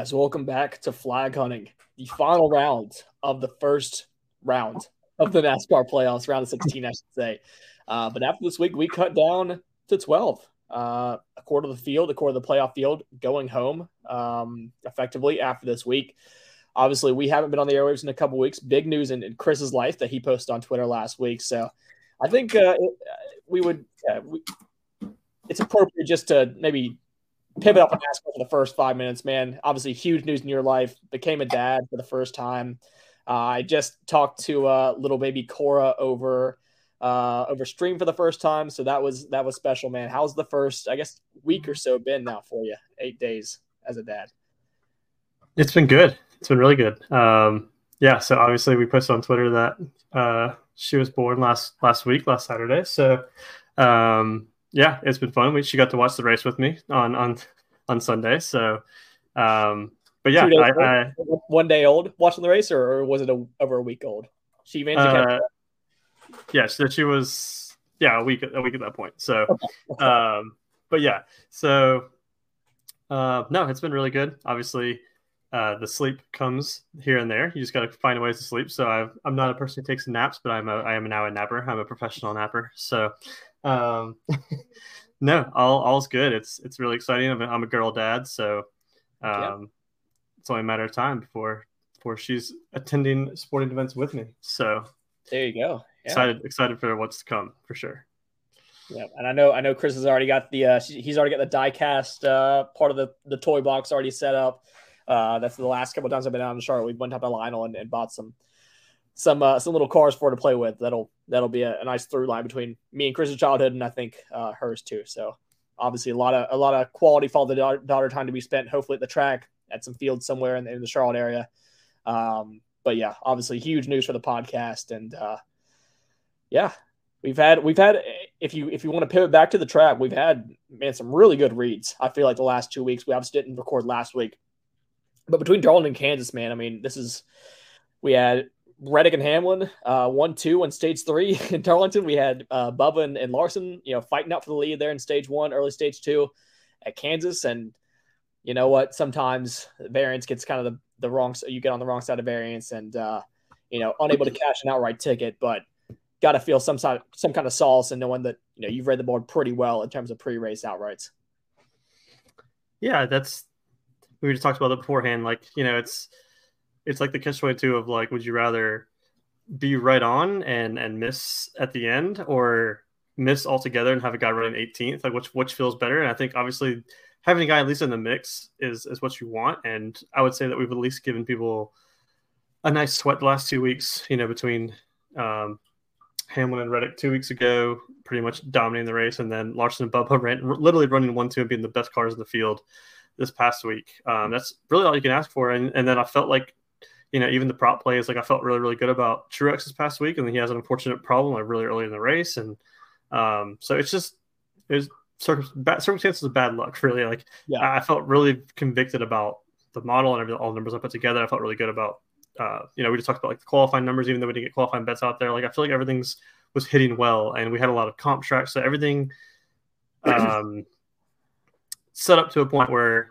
Guys, welcome back to flag hunting, the final round of the first round of the NASCAR playoffs, round of 16, I should say. Uh, but after this week, we cut down to 12, uh, a quarter of the field, a quarter of the playoff field going home um, effectively after this week. Obviously, we haven't been on the airwaves in a couple weeks. Big news in, in, Chris's life that he posted on Twitter last week. So I think uh, it, we would, we, it's appropriate just to maybe pivot up on NASCAR for the first five minutes, man. Obviously, huge news in your life. Became a dad for the first time. Uh, I just talked to uh, little baby Cora over uh, over stream for the first time, so that was that was special, man. How's the first, I guess, week or so been now for you? Eight days as a dad. It's been good. It's been really good. Um, yeah. So obviously, we posted on Twitter that uh, she was born last last week, last Saturday. So um, yeah, it's been fun. We, she got to watch the race with me on on on Sunday. So, um, but yeah, I, I, one day old watching the race, or, was it a, over a week old? She managed to catch. Uh, yeah, so she was yeah a week a week at that point. So, um, but yeah, so uh, no, it's been really good. Obviously, uh, the sleep comes here and there. You just got to find ways to sleep. So i am not a person who takes naps, but I'm a I am now a napper. I'm a professional napper. So um, no, all all's good. It's it's really exciting. I'm a, I'm a girl dad, so um, it's only a matter of time before before she's attending sporting events with me. So there you go. Yeah. Excited excited for what's to come for sure. Yeah, and I know I know Chris has already got the uh, he's already got the diecast uh, part of the the toy box already set up. Uh, that's the last couple times I've been out in Charlotte. We went up to Lionel and, and bought some some uh, some little cars for her to play with. That'll that'll be a, a nice through line between me and Chris's childhood, and I think uh, hers too. So obviously a lot of a lot of quality father daughter time to be spent. Hopefully at the track at some field somewhere in the, in the Charlotte area. Um, but yeah, obviously huge news for the podcast, and uh, yeah, we've had we've had if you if you want to pivot back to the track, we've had man some really good reads. I feel like the last two weeks we obviously didn't record last week, but between Darlington and Kansas, man, I mean this is we had Reddick and Hamlin, uh, one two in stage three in Darlington. We had uh, Bubba and, and, Larson, you know, fighting out for the lead there in stage one, early stage two at Kansas. And you know what? Sometimes variance gets kind of the, the wrong, you get on the wrong side of variance and, uh, you know, unable to cash an outright ticket, but got to feel some side, some kind of solace in knowing that, you know, you've read the board pretty well in terms of pre race outrights. Yeah, that's, we just talked about it beforehand. Like, you know, it's, it's like the catch twenty two of like, would you rather be right on and and miss at the end, or miss altogether and have a guy running 18th? Like, which which feels better? And I think obviously having a guy at least in the mix is is what you want. And I would say that we've at least given people a nice sweat the last two weeks. You know, between um, Hamlin and Reddick two weeks ago, pretty much dominating the race, and then Larson and Bubba ran literally running one two and being the best cars in the field this past week. Um, that's really all you can ask for. And, and then I felt like you know, even the prop plays, like I felt really, really good about Truex this past week, and then he has an unfortunate problem like really early in the race, and um, so it's just it was circumstances of bad luck, really. Like yeah. I felt really convicted about the model and all the numbers I put together. I felt really good about, uh, you know, we just talked about like the qualifying numbers, even though we didn't get qualifying bets out there. Like I feel like everything's was hitting well, and we had a lot of comp tracks, so everything um, set up to a point where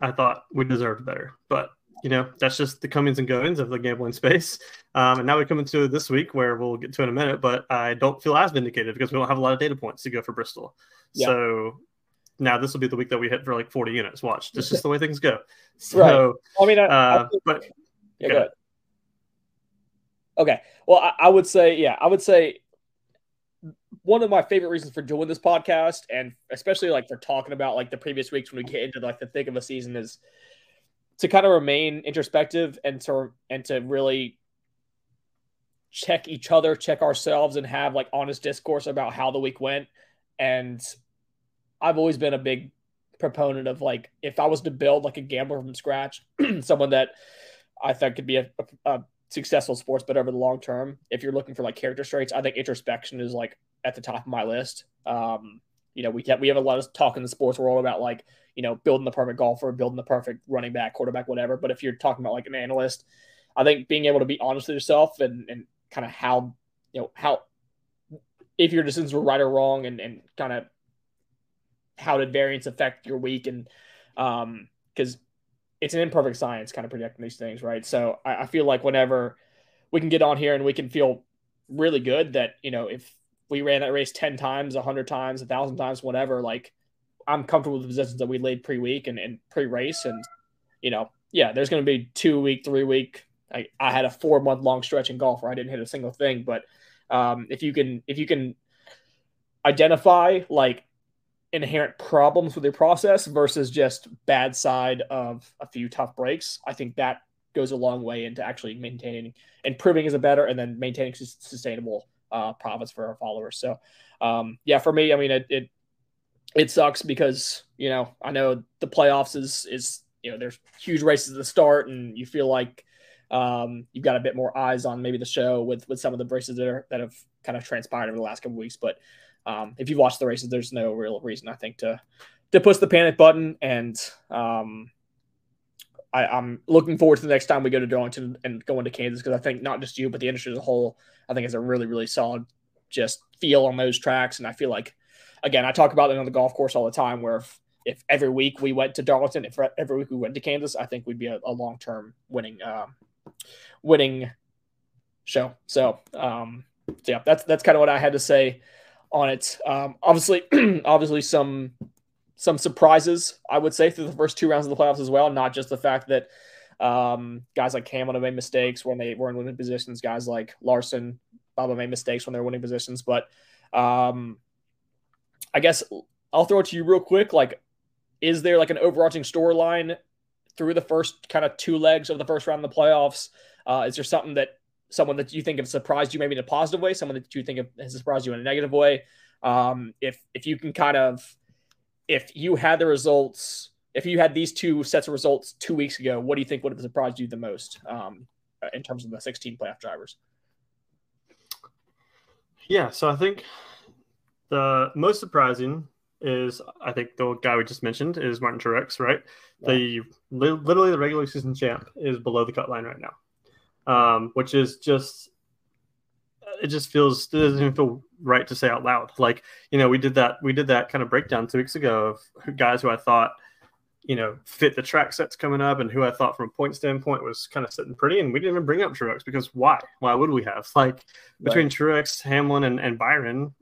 I thought we deserved better, but you know, that's just the comings and goings of the gambling space. Um, and now we come into this week where we'll get to in a minute, but I don't feel as vindicated because we don't have a lot of data points to go for Bristol. Yeah. So now this will be the week that we hit for like 40 units. Watch, this is just the way things go. So, right. I mean, I, uh, I think, but yeah, go ahead. Okay. Well, I, I would say, yeah, I would say one of my favorite reasons for doing this podcast and especially like for talking about like the previous weeks when we get into like the thick of a season is to kind of remain introspective and to and to really check each other, check ourselves, and have like honest discourse about how the week went. And I've always been a big proponent of like if I was to build like a gambler from scratch, someone that I think could be a, a, a successful sports bet over the long term. If you're looking for like character traits, I think introspection is like at the top of my list. Um, you know, we have, we have a lot of talk in the sports world about like you know, building the perfect golfer, building the perfect running back, quarterback, whatever. But if you're talking about like an analyst, I think being able to be honest with yourself and, and kind of how, you know, how, if your decisions were right or wrong and, and kind of how did variance affect your week and um, because it's an imperfect science kind of predicting these things, right? So I, I feel like whenever we can get on here and we can feel really good that you know if we ran that race 10 times 100 times a thousand times whatever like i'm comfortable with the positions that we laid pre-week and, and pre-race. And you know yeah there's going to be two week three week. I, I had a four month long stretch in golf where i didn't hit a single thing but um, if you can if you can identify like inherent problems with your process versus just bad side of a few tough breaks i think that goes a long way into actually maintaining and proving as a better and then maintaining sustainable uh, profits for our followers. So, um, yeah, for me, I mean, it, it, it sucks because, you know, I know the playoffs is, is, you know, there's huge races at the start and you feel like, um, you've got a bit more eyes on maybe the show with, with some of the races that are, that have kind of transpired over the last couple weeks. But, um, if you've watched the races, there's no real reason I think to, to push the panic button and, um, I, am looking forward to the next time we go to Darlington and go into Kansas because I think not just you, but the industry as a whole, I think is a really, really solid just feel on those tracks. And I feel like, again, I talk about it on the golf course all the time where if, if every week we went to Darlington, if every week we went to Kansas, I think we'd be a, a long term winning, uh, winning show. So, um, so yeah, that's that's kind of what I had to say on it. Um, obviously, obviously some some surprises, I would say, through the first two rounds of the playoffs as well. Not just the fact that um, guys like Hamlin have made mistakes when they were in winning positions. Guys like Larson, Bubba made mistakes when they were winning positions. But um, I guess I'll throw it to you real quick. Like, is there like an overarching storyline through the first kind of two legs of the first round of the playoffs? Uh, is there something that someone that you think have surprised you maybe in a positive way, someone that you think has surprised you in a negative way? Um, if if you can kind of if you had the results, if you had these two sets of results two weeks ago, what do you think would have surprised you the most um, in terms of the 16 playoff drivers? Yeah, so I think the most surprising is I think the guy we just mentioned is Martin Truex, right? Yeah. The literally the regular season champ is below the cut line right now, um, which is just it just feels it doesn't even feel right to say out loud. Like you know, we did that we did that kind of breakdown two weeks ago of guys who I thought you know fit the track sets coming up and who I thought from a point standpoint was kind of sitting pretty, and we didn't even bring up Truex because why? Why would we have like between right. Truex, Hamlin, and, and Byron?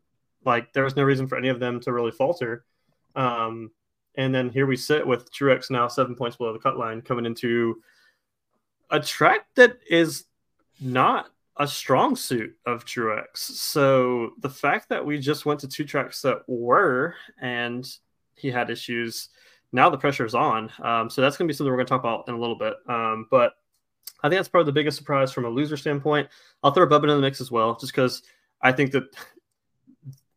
Like there was no reason for any of them to really falter. Um, and then here we sit with Truex now seven points below the cut line coming into a track that is not a strong suit of Truex. So the fact that we just went to two tracks that were and he had issues, now the pressure is on. Um, so that's going to be something we're going to talk about in a little bit. Um, but I think that's probably the biggest surprise from a loser standpoint. I'll throw Bubba in the mix as well, just because I think that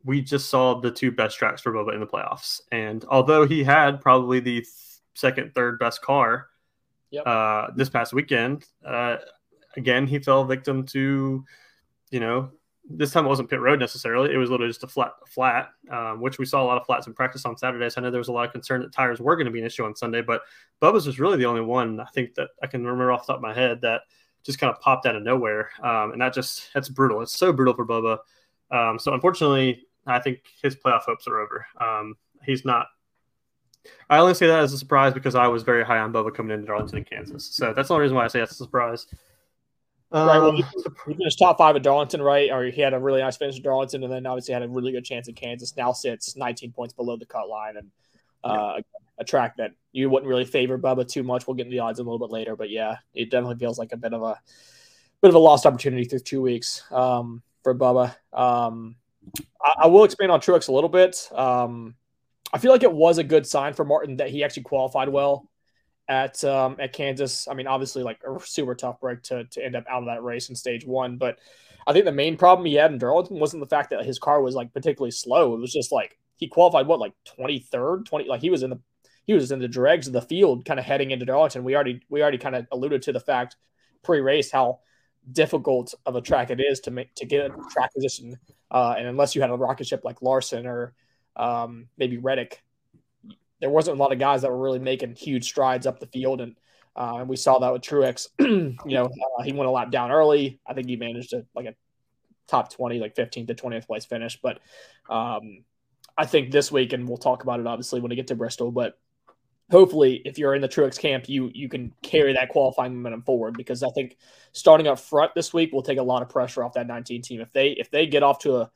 we just saw the two best tracks for Bubba in the playoffs. And although he had probably the second, third best car yep. uh, this past weekend, uh, again, he fell victim to, you know, this time it wasn't pit road necessarily. It was literally just a flat, flat, um, which we saw a lot of flats in practice on Saturdays. I know there was a lot of concern that tires were going to be an issue on Sunday, but Bubba's was really the only one I think that I can remember off the top of my head that just kind of popped out of nowhere. Um, and that just, that's brutal. It's so brutal for Bubba. Um, so unfortunately, I think his playoff hopes are over. Um, he's not I only say that as a surprise because I was very high on Bubba coming into Darlington, Kansas. So that's the only reason why I say that's a surprise. Um, right. Well, he, he, finished top five at Darlington, right? Or he had a really nice finish at Darlington, and then obviously had a really good chance in Kansas. Now sits 19 points below the cut line, and uh, yeah. a track that you wouldn't really favor Bubba too much. We'll get into the odds a little bit later, but yeah, it definitely feels like a bit of a bit of a lost opportunity through two weeks um, for Bubba. Um, I, I, will expand on Truex a little bit. Um, I feel like it was a good sign for Martin that he actually qualified well at um, at Kansas. I mean, obviously, like a super tough break to to end up out of that race in stage one. But I think the main problem he had in Darlington wasn't the fact that his car was like particularly slow. It was just like he qualified what like twenty third, twenty like he was in the he was in the dregs of the field, kind of heading into Darlington. We already we already kind of alluded to the fact pre race how difficult of a track it is to make to get a track position. Uh, and unless you had a rocket ship like Larson or um, maybe Reddick, there wasn't a lot of guys that were really making huge strides up the field, and uh, and we saw that with Truex. you know, uh, he went a lap down early. I think he managed to like a top twenty, like fifteenth to twentieth place finish. But um, I think this week, and we'll talk about it obviously when we get to Bristol, but hopefully, if you're in the Truex camp, you you can carry that qualifying momentum forward because I think starting up front this week will take a lot of pressure off that 19 team. If they if they get off to a,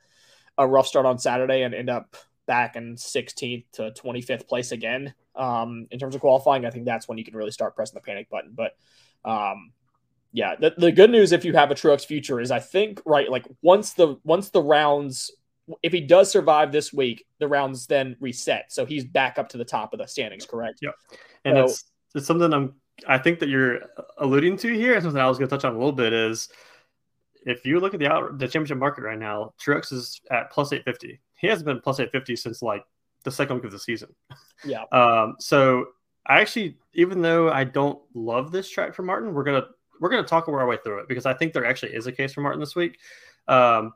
a rough start on Saturday and end up back in 16th to 25th place again um, in terms of qualifying, I think that's when you can really start pressing the panic button. But um, yeah, the, the good news if you have a Truex future is I think right like once the once the rounds if he does survive this week, the rounds then reset. So he's back up to the top of the standings, correct? Yeah. And so, it's it's something I'm I think that you're alluding to here, and something I was going to touch on a little bit is if you look at the out the championship market right now, Truex is at plus eight fifty. He hasn't been plus eight fifty since like the second week of the season. Yeah. Um. So I actually, even though I don't love this track for Martin, we're gonna we're gonna talk our way through it because I think there actually is a case for Martin this week. Um.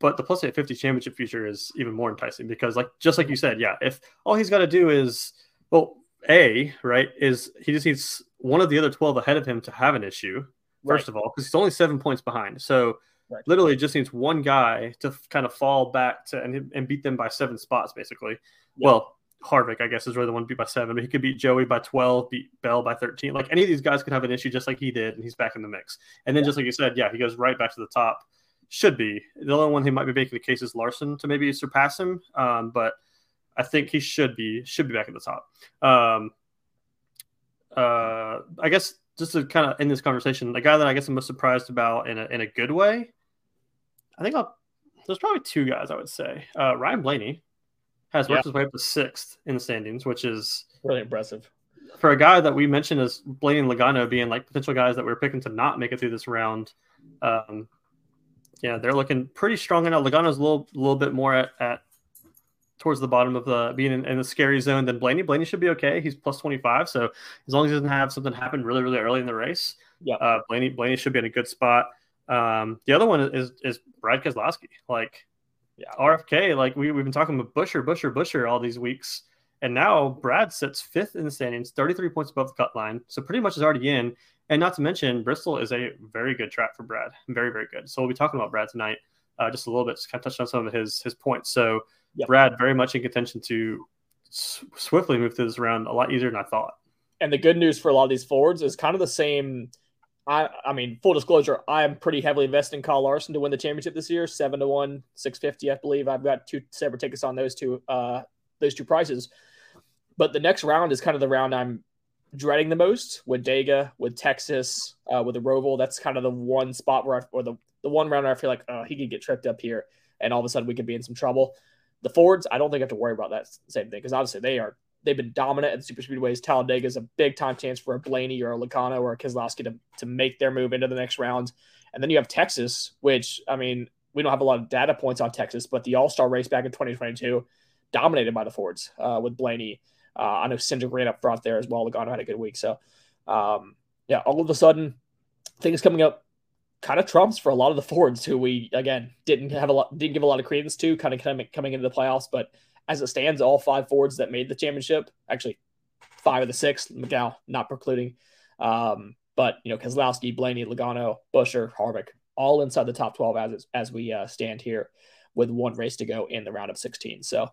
But the plus eight fifty championship future is even more enticing because, like, just like you said, yeah, if all he's got to do is well, a right is he just needs one of the other twelve ahead of him to have an issue first right. of all, because he's only seven points behind. So right. literally just needs one guy to kind of fall back to and, and beat them by seven spots, basically. Well, Harvick, I guess, is really the one beat by seven, but he could beat Joey by 12, beat Bell by 13. Like any of these guys could have an issue just like he did, and he's back in the mix. And then, yeah. just like you said, yeah, he goes right back to the top. Should be. The only one he might be making the case is Larson to maybe surpass him. Um, but I think he should be should be back at the top. Um, uh, I guess just to kind of end this conversation, the guy that I guess I'm most surprised about in a, in a good way, I think I'll, there's probably two guys I would say. Uh, Ryan Blaney has worked yeah. his way up to sixth in the standings, which is really impressive for a guy that we mentioned as Blaney and Logano being like potential guys that we are picking to not make it through this round. Um, yeah, they're looking pretty strong. And Logano's a little, little bit more at, at towards the bottom of the being in, in, the scary zone, then Blaney. Blaney should be okay. He's plus 25. So as long as he doesn't have something happen really, really early in the race, yeah, uh, Blaney, Blaney should be in a good spot. Um, the other one is, is Brad Keselowski. Like, yeah, RFK, like we, we've been talking about Buescher, Buescher, Buescher all these weeks. And now Brad sits fifth in the standings, 33 points above the cut line. So pretty much is already in. And not to mention, Bristol is a very good track for Brad. Very, very good. So we'll be talking about Brad tonight uh, just a little bit, just kind of touch on some of his his points. So yep. Brad very much in contention to s- swiftly move through this round a lot easier than I thought. And the good news for a lot of these forwards is kind of the same. I, I mean, full disclosure, I am pretty heavily invested in Kyle Larson to win the championship this year, seven to one, six fifty, I believe. I've got two separate tickets on those two, uh, those two prices. But the next round is kind of the round I'm dreading the most with Dega, with Texas, uh, with the Roval. That's kind of the one spot where I, or the the one round where I feel like oh, he could get tripped up here, and all of a sudden we could be in some trouble. The Fords, I don't think I have to worry about that same thing because obviously they are they've been dominant at the super speedways. Talladega is a big time chance for a Blaney or a Logano or a Keselowski to, to make their move into the next round. And then you have Texas, which I mean, we don't have a lot of data points on Texas, but the All Star race back in 2022 dominated by the Fords uh, with Blaney. Uh, I know Cindric ran up front there as well. Logano had a good week, so um, yeah, all of a sudden things coming up kind of trumps for a lot of the Fords who we again didn't have a lot didn't give a lot of credence to kind of coming coming into the playoffs. But as it stands, all five Fords that made the championship, actually five of the six, McDowell not precluding. Um, but you know, Keselowski, Blaney, Logano, Buescher, Harvick, all inside the top twelve as as we uh, stand here with one race to go in the round of sixteen. So,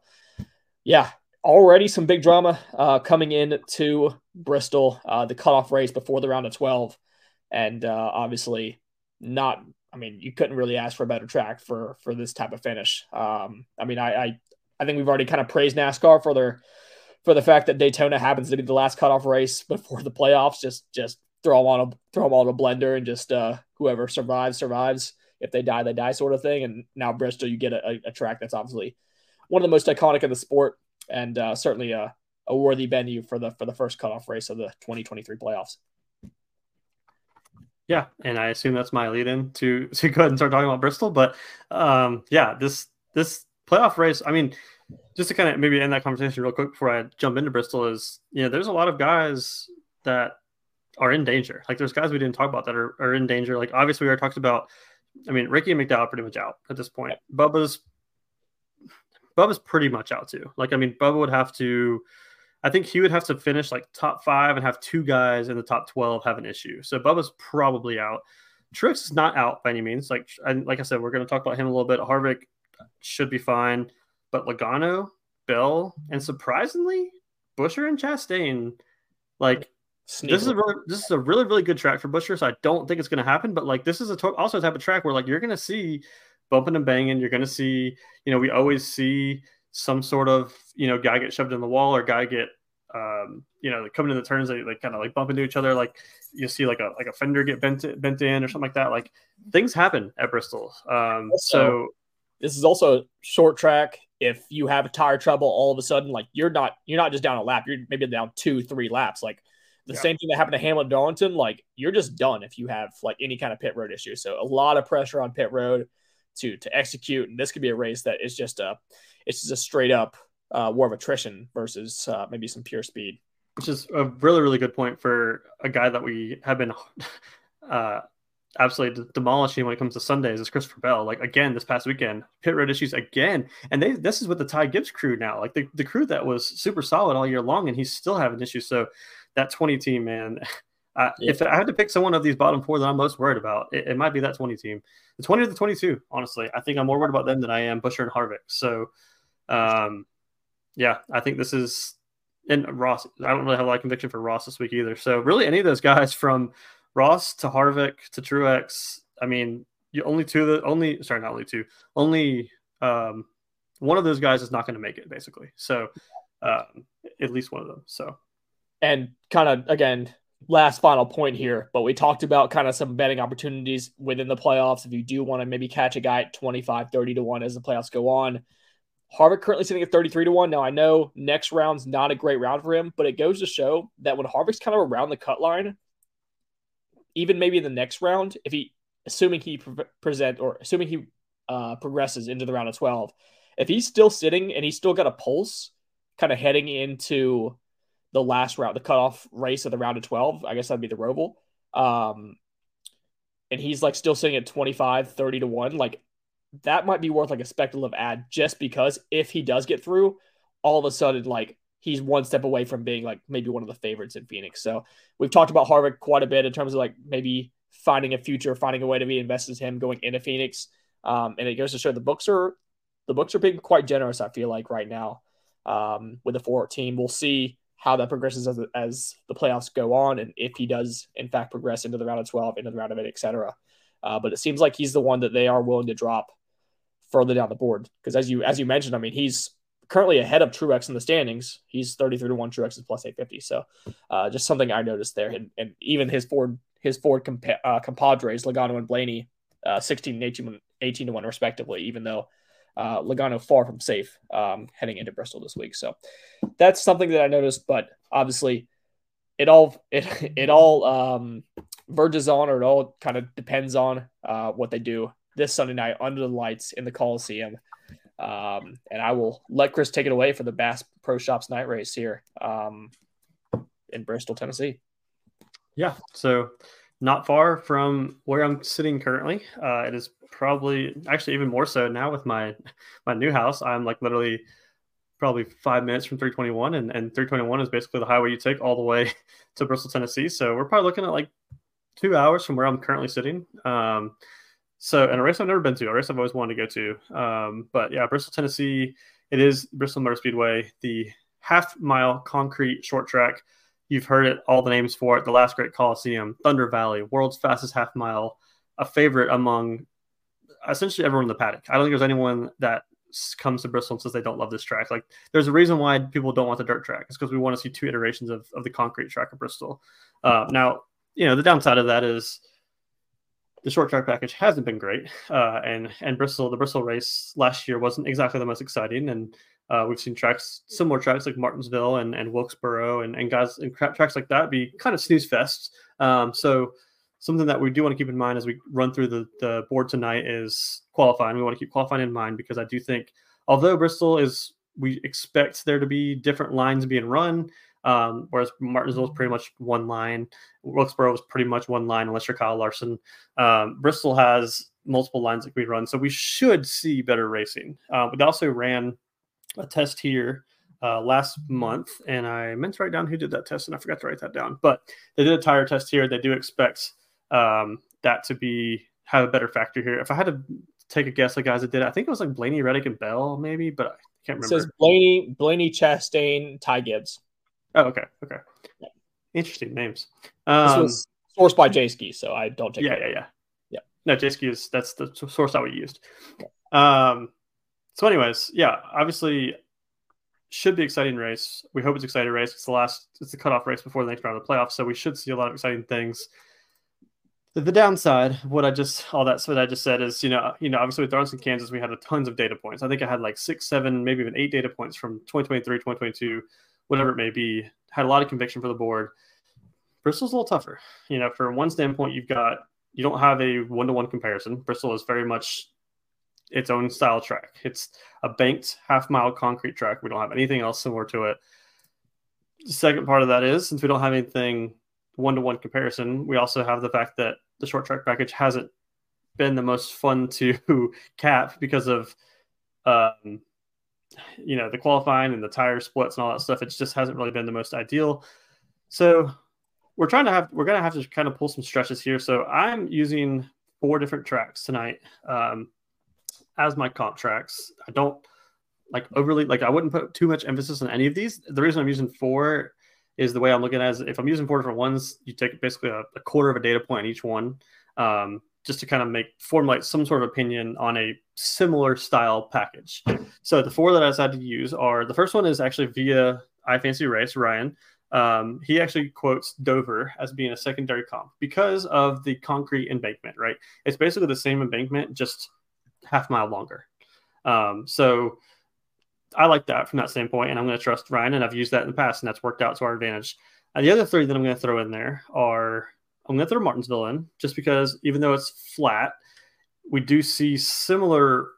yeah, already some big drama uh, coming in to Bristol, uh, the cutoff race before the round of twelve, and uh, obviously not I mean, you couldn't really ask for a better track for for this type of finish. Um, I mean, I, I, I think we've already kind of praised NASCAR for their for the fact that Daytona happens to be the last cutoff race before the playoffs. Just just throw them on a throw them all in a blender and just uh, whoever survives survives. If they die, they die, sort of thing. And now Bristol, you get a, a track that's obviously one of the most iconic in the sport, and uh, certainly a, a worthy venue for the for the first cutoff race of the 2023 playoffs. Yeah, and I assume that's my lead in to to go ahead and start talking about Bristol. But um, yeah, this this playoff race, I mean, just to kind of maybe end that conversation real quick before I jump into Bristol is, you know, there's a lot of guys that are in danger. Like there's guys we didn't talk about that are, are in danger. Like obviously we already talked about, I mean, Ricky and McDowell pretty much out at this point. Bubba's Bubba's pretty much out too. Like, I mean, Bubba would have to I think he would have to finish like top five and have two guys in the top 12 have an issue. So Bubba's probably out. Truex is not out by any means. Like, like I said, we're going to talk about him a little bit. Harvick should be fine, but Logano, Bell, and surprisingly, Buescher and Chastain, like this is a really, this is a really really good track for Buescher. So I don't think it's going to happen. But like this is a to- also a type of track where like you're going to see bumping and banging. You're going to see you know we always see some sort of you know guy get shoved in the wall or guy get um, you know coming in the turns they like kind of like bump into each other. Like you see like a like a fender get bent bent in or something like that. Like things happen at Bristol. Um, so this is also a short track. If you have a tire trouble, all of a sudden, like you're not you're not just down a lap. You're maybe down two, three laps. Like the yeah. same thing that happened to Hamlin Darlington. Like you're just done if you have like any kind of pit road issue. So a lot of pressure on pit road to to execute, and this could be a race that is just a it's just a straight up uh, war of attrition versus uh, maybe some pure speed. Which is a really really good point for a guy that we have been uh, absolutely demolishing when it comes to Sundays is Christopher Bell. Like again, this past weekend, pit road issues again, and they this is with the Ty Gibbs crew now, like the, the crew that was super solid all year long, and he's still having issues. So that 20 team, man. Uh, yeah. If I had to pick someone of these bottom four that I'm most worried about, it, it, might be that 20 team. The 20 or the 22, honestly. I think I'm more worried about them than I am Buescher and Harvick. So, um, yeah, I think this is, and Ross, I don't really have a lot of conviction for Ross this week either. So, really, any of those guys from Ross to Harvick to Truex, I mean, you only two, the only, sorry, not only two, only um, one of those guys is not going to make it, basically. So, um, at least one of them. So, and kind of again last final point here but we talked about kind of some betting opportunities within the playoffs if you do want to maybe catch a guy at 25 30 to 1 as the playoffs go on harvick currently sitting at 33 to 1 now i know next round's not a great round for him but it goes to show that when harvick's kind of around the cut line even maybe in the next round if he assuming he pre- present or assuming he uh, progresses into the round of 12 if he's still sitting and he's still got a pulse kind of heading into the last round, the cutoff race of the round of 12. I guess that'd be the Roval. Um, and he's like still sitting at 25, 30 to 1. Like that might be worth like a speculative ad just because if he does get through, all of a sudden, like he's one step away from being like maybe one of the favorites in Phoenix. So we've talked about Harvick quite a bit in terms of like maybe finding a future, finding a way to be invested in him going into Phoenix. Um, and it goes to show the books are the books are being quite generous. I feel like right now um, with the four team, we'll see how that progresses as, as the playoffs go on and if he does in fact progress into the round of 12 into the round of 8 etc uh, but it seems like he's the one that they are willing to drop further down the board because as you as you mentioned i mean he's currently ahead of truex in the standings he's 33 to 1 truex is plus 850 so uh, just something i noticed there and, and even his ford his ford compa- uh, compadres logano and blaney uh, 16 and 18, 18 to 1 respectively even though uh, Logano far from safe um, heading into Bristol this week. So that's something that I noticed, but obviously it all it it all um, verges on or it all kind of depends on uh, what they do this Sunday night under the lights in the Coliseum. Um, and I will let Chris take it away for the Bass Pro Shops night race here um, in Bristol, Tennessee. Yeah. So not far from where I'm sitting currently. Uh, it is probably actually even more so now with my my new house. I'm like literally probably five minutes from 321, and, and 321 is basically the highway you take all the way to Bristol, Tennessee. So we're probably looking at like two hours from where I'm currently sitting. Um, so, and a race I've never been to, a race I've always wanted to go to. Um, but yeah, Bristol, Tennessee, it is Bristol Motor Speedway, the half mile concrete short track. You've heard it, all the names for it. The Last Great Coliseum, Thunder Valley, world's fastest half mile, a favorite among essentially everyone in the paddock. I don't think there's anyone that comes to Bristol and says they don't love this track. Like there's a reason why people don't want the dirt track. It's because we want to see two iterations of, of the concrete track of Bristol. Uh, now, you know, the downside of that is the short track package hasn't been great. Uh, and, and Bristol, the Bristol race last year wasn't exactly the most exciting. And uh, we've seen tracks, similar tracks like Martinsville and, and Wilkesboro and, and guys and tracks like that be kind of snooze fests. Um, so something that we do want to keep in mind as we run through the, the board tonight is qualifying. We want to keep qualifying in mind because I do think, although Bristol is, we expect there to be different lines being run, um, whereas Martinsville is pretty much one line. Wilkesboro is pretty much one line, unless you're Kyle Larson. Um, Bristol has multiple lines that we run, so we should see better racing. Uh, we also ran a test here uh, last month, and I meant to write down who did that test, and I forgot to write that down. But they did a tire test here. They do expect um, that to be have a better factor here. If I had to take a guess, the guys that did it, I think it was like Blaney, Reddick, and Bell, maybe, but I can't remember. It says Blaney, Blaney, Chastain, Ty Gibbs. Oh, okay, okay. Yeah. Interesting names. Um, this was sourced by Ski, so I don't take. Yeah, yeah, yeah, yeah. No, Ski is that's the source that we used. Yeah. Um. So, anyways, yeah, obviously, should be exciting race. We hope it's exciting race. It's the last. It's the cutoff race before the next round of the playoffs, so we should see a lot of exciting things. The, the downside, what I just all that what I just said is, you know, you know, obviously with Darlington, Kansas, we had a tons of data points. I think I had like six, seven, maybe even eight data points from 2023, 2022, whatever it may be. Had a lot of conviction for the board. Bristol's a little tougher. You know, for one standpoint, you've got you don't have a one to one comparison. Bristol is very much its own style track. It's a banked half mile concrete track. We don't have anything else similar to it. The second part of that is since we don't have anything one to one comparison, we also have the fact that the short track package hasn't been the most fun to cap because of um, you know the qualifying and the tire splits and all that stuff. It just hasn't really been the most ideal. So we're trying to have we're gonna have to kind of pull some stretches here. So I'm using four different tracks tonight um, as my comp tracks. I don't like overly like I wouldn't put too much emphasis on any of these. The reason I'm using four is the way I'm looking at it. Is if I'm using four different ones, you take basically a, a quarter of a data point on each one, um, just to kind of make formulate some sort of opinion on a similar style package. So the four that I decided to use are the first one is actually via iFantasyRace Ryan. Um, he actually quotes Dover as being a secondary comp because of the concrete embankment. Right, it's basically the same embankment, just half mile longer. Um, so I like that from that standpoint, and I'm going to trust Ryan, and I've used that in the past, and that's worked out to our advantage. And the other three that I'm going to throw in there are I'm going to throw Martinsville in just because even though it's flat, we do see similar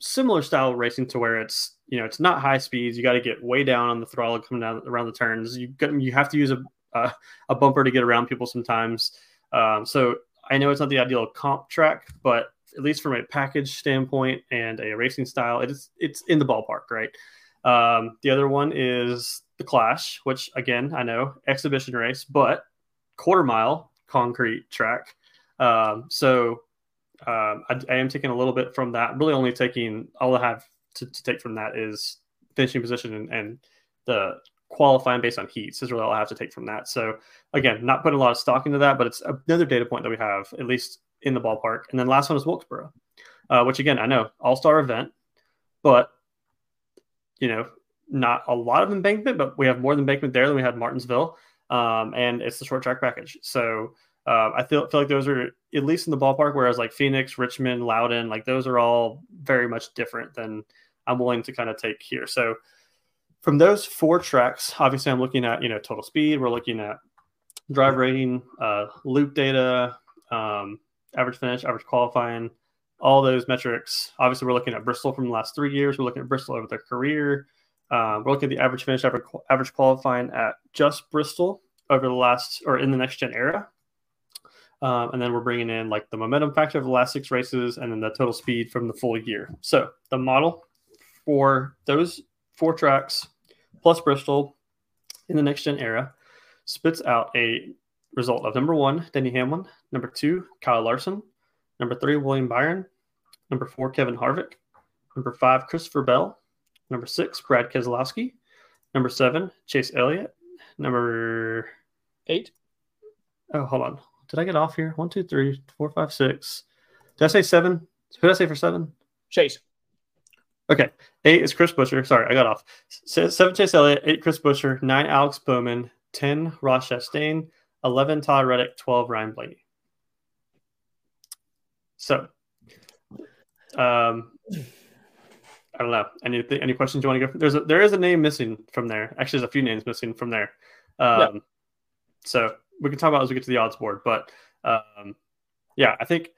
similar style racing to where it's you know it's not high speeds. You got to get way down on the throttle coming down around the turns. You you have to use a a, a bumper to get around people sometimes. Um, so I know it's not the ideal comp track, but at least from a package standpoint and a racing style, it's it's in the ballpark, right? Um, the other one is the Clash, which again I know exhibition race, but quarter mile concrete track. Um, so um, I, I, am taking a little bit from that. Really, only taking all I have to, to take from that is finishing position and, and, the qualifying based on heats is really all I have to take from that. So again, not putting a lot of stock into that, but it's another data point that we have at least in the ballpark. And then last one is Wilkesboro, uh, which again, I know all star event, but you know, not a lot of embankment, but we have more embankment there than we had Martinsville. Um, and it's the short track package. So uh, I feel, feel like those are at least in the ballpark, whereas like Phoenix, Richmond, Loudon, like those are all very much different than I'm willing to kind of take here. So from those four tracks, obviously I'm looking at, you know, total speed, we're looking at drive rating, uh, loop data, um, average finish, average qualifying, all those metrics. Obviously, we're looking at Bristol from the last three years. We're looking at Bristol over their career. Um, we're looking at the average finish, average, average qualifying at just Bristol over the last or in the next gen era. Um, and then we're bringing in like the momentum factor of the last six races and then the total speed from the full year. So the model for those four tracks plus Bristol in the next gen era spits out a result of number one, Denny Hamlin, number two, Kyle Larson, number three, William Byron, number four, Kevin Harvick, number five, Christopher Bell, number six, Brad Keselowski, number seven, Chase Elliott, number eight. Oh, hold on. Did I get off here? One, two, three, four, five, six. Did I say seven? Who did I say for seven? Chase. Okay. Eight is Chris Buescher. Sorry, I got off. Seven, Chase Elliott. Eight, Chris Buescher. Nine, Alex Bowman. Ten, Ross Chastain. 11 Todd Reddick, 12 Ryan Blaney. So, um, I don't know. Any any questions you want to go? There's a, there is a name missing from there. Actually, there's a few names missing from there. Um, yeah. So we can talk about as we get to the odds board. But um, yeah, I think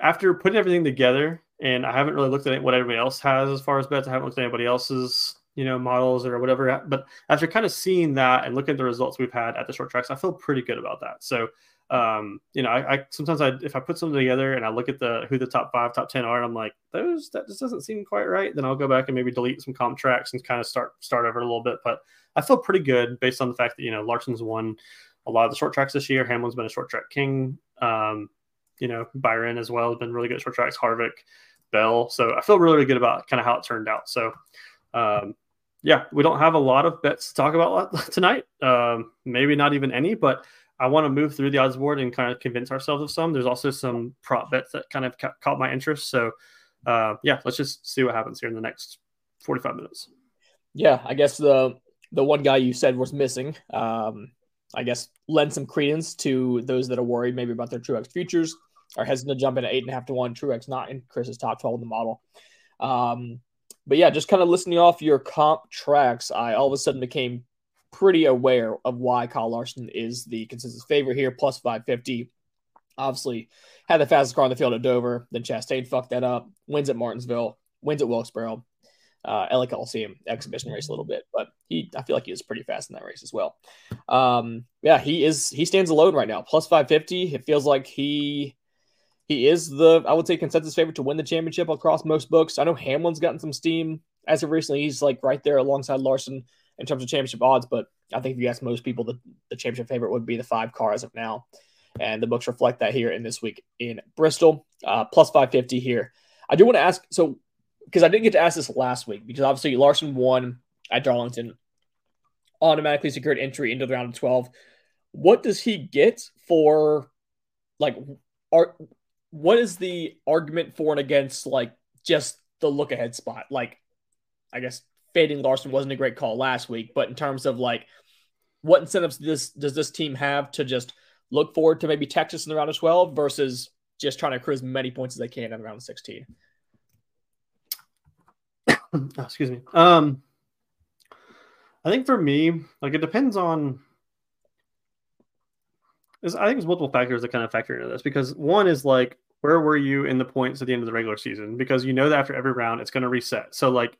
after putting everything together, and I haven't really looked at what everybody else has as far as bets. I haven't looked at anybody else's you know, models or whatever. But after kind of seeing that and looking at the results we've had at the short tracks, I feel pretty good about that. So, um, you know, I, I, sometimes I if I put something together and I look at the who the top five, top ten are, and I'm like, those that just doesn't seem quite right. Then I'll go back and maybe delete some comp tracks and kind of start start over a little bit. But I feel pretty good based on the fact that you know Larson's won a lot of the short tracks this year. Hamlin's been a short track king. Um, you know, Byron as well has been really good at short tracks. Harvick, Bell. So I feel really, really good about kind of how it turned out. So um, yeah, we don't have a lot of bets to talk about tonight. Um, maybe not even any, but I want to move through the odds board and kind of convince ourselves of some. There's also some prop bets that kind of ca- caught my interest. So, uh, yeah, let's just see what happens here in the next 45 minutes. Yeah, I guess the the one guy you said was missing. Um, I guess lend some credence to those that are worried maybe about their Truex futures are hesitant to jump in at eight and a half to one. Truex not in Chris's top 12 in the model. Um, but yeah, just kind of listening off your comp tracks, I all of a sudden became pretty aware of why Kyle Larson is the consensus favorite here, plus 550. Obviously, had the fastest car on the field at Dover. Then Chastain fucked that up. Wins at Martinsville. Wins at Wilkesboro. Uh, LA Coliseum exhibition race a little bit, but he I feel like he was pretty fast in that race as well. Um, yeah, he is he stands alone right now, plus 550. It feels like he he is the I would say consensus favorite to win the championship across most books. I know Hamlin's gotten some steam as of recently. He's like right there alongside Larson in terms of championship odds, but I think if you ask most people, the, the championship favorite would be the five car as of now. And the books reflect that here in this week in Bristol, uh, plus 550 here. I do want to ask so, because I didn't get to ask this last week, because obviously Larson won at Darlington, automatically secured entry into the round of 12. What does he get for, like, are what is the argument for and against, like, just the look ahead spot? Like, I guess fading Larson wasn't a great call last week, but in terms of like what incentives does this does this team have to just look forward to maybe Texas in the round of 12 versus just trying to accrue as many points as they can in the round of 16? oh, excuse me. Um, I think for me, like it depends on. I think there's multiple factors that kind of factor into this because one is like where were you in the points at the end of the regular season? Because you know that after every round it's going to reset. So like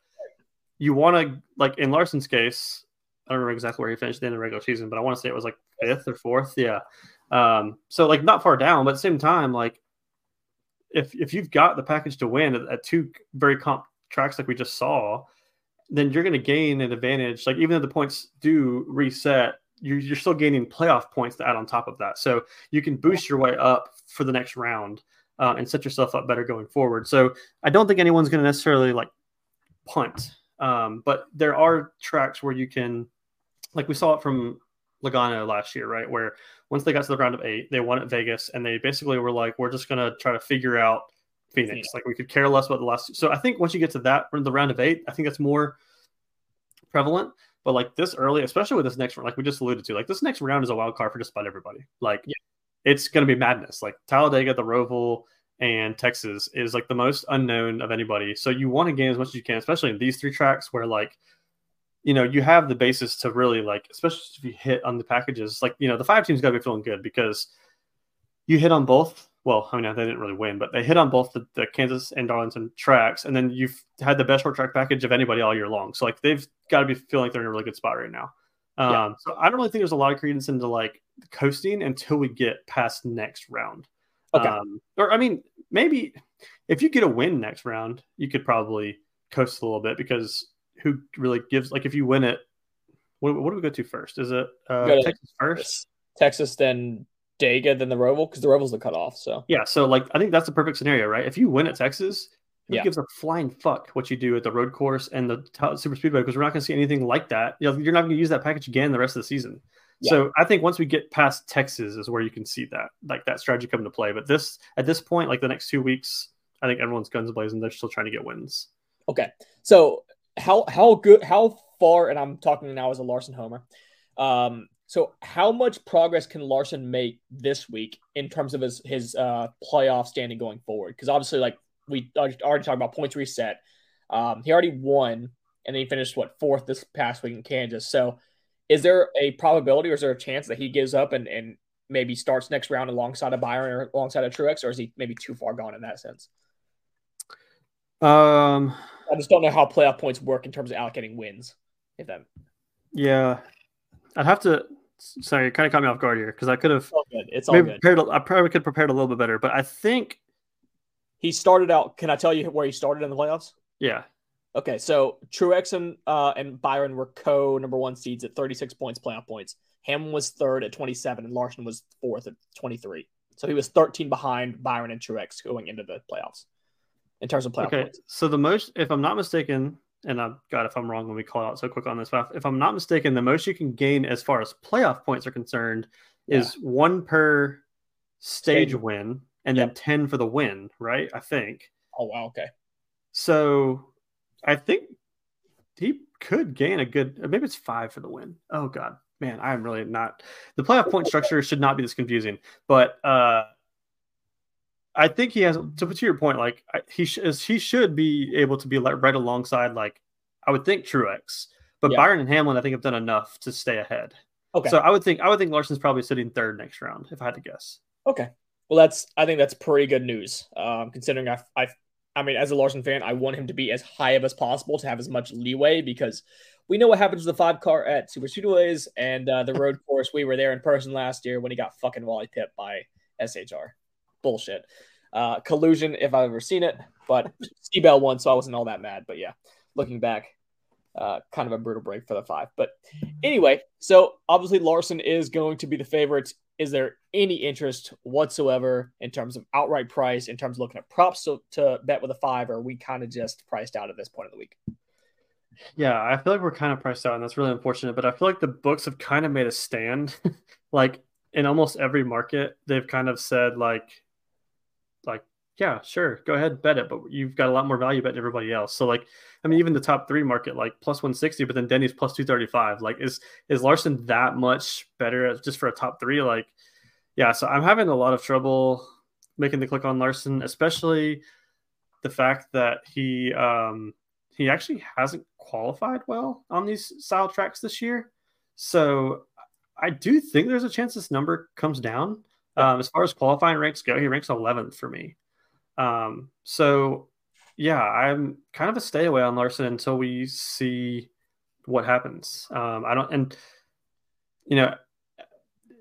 you want to like in Larson's case, I don't remember exactly where he finished at the end of the regular season, but I want to say it was like fifth or fourth. Yeah. Um, so like not far down, but at the same time, like if if you've got the package to win at, at two very comp tracks like we just saw, then you're going to gain an advantage. Like even though the points do reset, you're, you're still gaining playoff points to add on top of that. So you can boost your way up for the next round uh, and set yourself up better going forward. So I don't think anyone's going to necessarily like punt um, but there are tracks where you can, like we saw it from Logano last year, right? Where once they got to the round of eight, they won at Vegas, and they basically were like, "We're just gonna try to figure out Phoenix. Like we could care less about the last." So I think once you get to that, the round of eight, I think that's more prevalent. But like this early, especially with this next round, like we just alluded to, like this next round is a wild card for just about everybody. Like yeah. it's going to be madness. Like Talladega, the Roval, and Texas is like the most unknown of anybody. So you want to gain as much as you can, especially in these three tracks where like you know you have the basis to really like, especially if you hit on the packages. Like you know the five teams got to be feeling good because you hit on both. Well, I mean they didn't really win, but they hit on both the, the Kansas and Darlington tracks, and then you've had the best short track package of anybody all year long. So like they've got to be feeling like they're in a really good spot right now. Um, yeah. So I don't really think there's a lot of credence into like coasting until we get past next round. Okay. Um, or I mean, maybe if you get a win next round, you could probably coast a little bit because who really gives like if you win it, what, what do we go to first? Is it uh, Texas first? Texas, then Dega, then the Roval because the Roval's the cutoff. So yeah, so like I think that's the perfect scenario, right? If you win at Texas, who yeah. gives a flying fuck what you do at the road course and the t- super speedway because we're not going to see anything like that. You know, you're not going to use that package again the rest of the season. Yeah. So I think once we get past Texas is where you can see that like that strategy come into play. But this at this point, like the next two weeks, I think everyone's guns blazing. They're still trying to get wins. Okay, so how how good how far? And I'm talking now as a Larson homer. Um, so how much progress can Larson make this week in terms of his his uh, playoff standing going forward? Because obviously, like we already talked about points reset. Um, he already won, and then he finished what fourth this past week in Kansas. So is there a probability or is there a chance that he gives up and, and maybe starts next round alongside a Byron or alongside a Truex, or is he maybe too far gone in that sense? Um, I just don't know how playoff points work in terms of allocating wins. If that, yeah, I'd have to. Sorry, you kind of caught me off guard here because I could have. It's all good. It's all good. Prepared, I probably could have prepared a little bit better, but I think he started out. Can I tell you where he started in the playoffs? Yeah. Okay, so Truex and uh, and Byron were co number one seeds at 36 points, playoff points. Hamlin was third at 27, and Larson was fourth at 23. So he was 13 behind Byron and Truex going into the playoffs in terms of playoff okay, points. So the most, if I'm not mistaken, and I'm God if I'm wrong when we call out so quick on this, but if I'm not mistaken, the most you can gain as far as playoff points are concerned yeah. is one per stage, stage. win and yep. then 10 for the win, right? I think. Oh wow, okay. So I think he could gain a good maybe it's five for the win. Oh god. Man, I'm really not the playoff point structure should not be this confusing. But uh I think he has to to your point, like he sh- he should be able to be like right alongside like I would think Truex, but yeah. Byron and Hamlin I think have done enough to stay ahead. Okay. So I would think I would think Larson's probably sitting third next round if I had to guess. Okay. Well, that's I think that's pretty good news. Um, considering I I I mean as a Larson fan, I want him to be as high up as possible to have as much leeway because we know what happens to the five car at Super Speedways and uh, the road course. We were there in person last year when he got fucking volley pipped by SHR bullshit. Uh, collusion, if I've ever seen it, but Seabell won, so I wasn't all that mad. But yeah, looking back, uh, kind of a brutal break for the five. But anyway, so obviously Larson is going to be the favorite. Is there any interest whatsoever in terms of outright price, in terms of looking at props to, to bet with a five, or are we kind of just priced out at this point of the week? Yeah, I feel like we're kind of priced out, and that's really unfortunate. But I feel like the books have kind of made a stand. like in almost every market, they've kind of said like like, yeah, sure, go ahead, bet it, but you've got a lot more value betting everybody else. So like, I mean, even the top three market like plus one sixty, but then Denny's plus two thirty five. Like, is is Larson that much better just for a top three? Like, yeah. So I'm having a lot of trouble making the click on Larson, especially the fact that he um he actually hasn't qualified well on these style tracks this year. So I do think there's a chance this number comes down. Um, as far as qualifying ranks go, he ranks 11th for me. Um, so, yeah, I'm kind of a stay away on Larson until we see what happens. Um, I don't, and you know,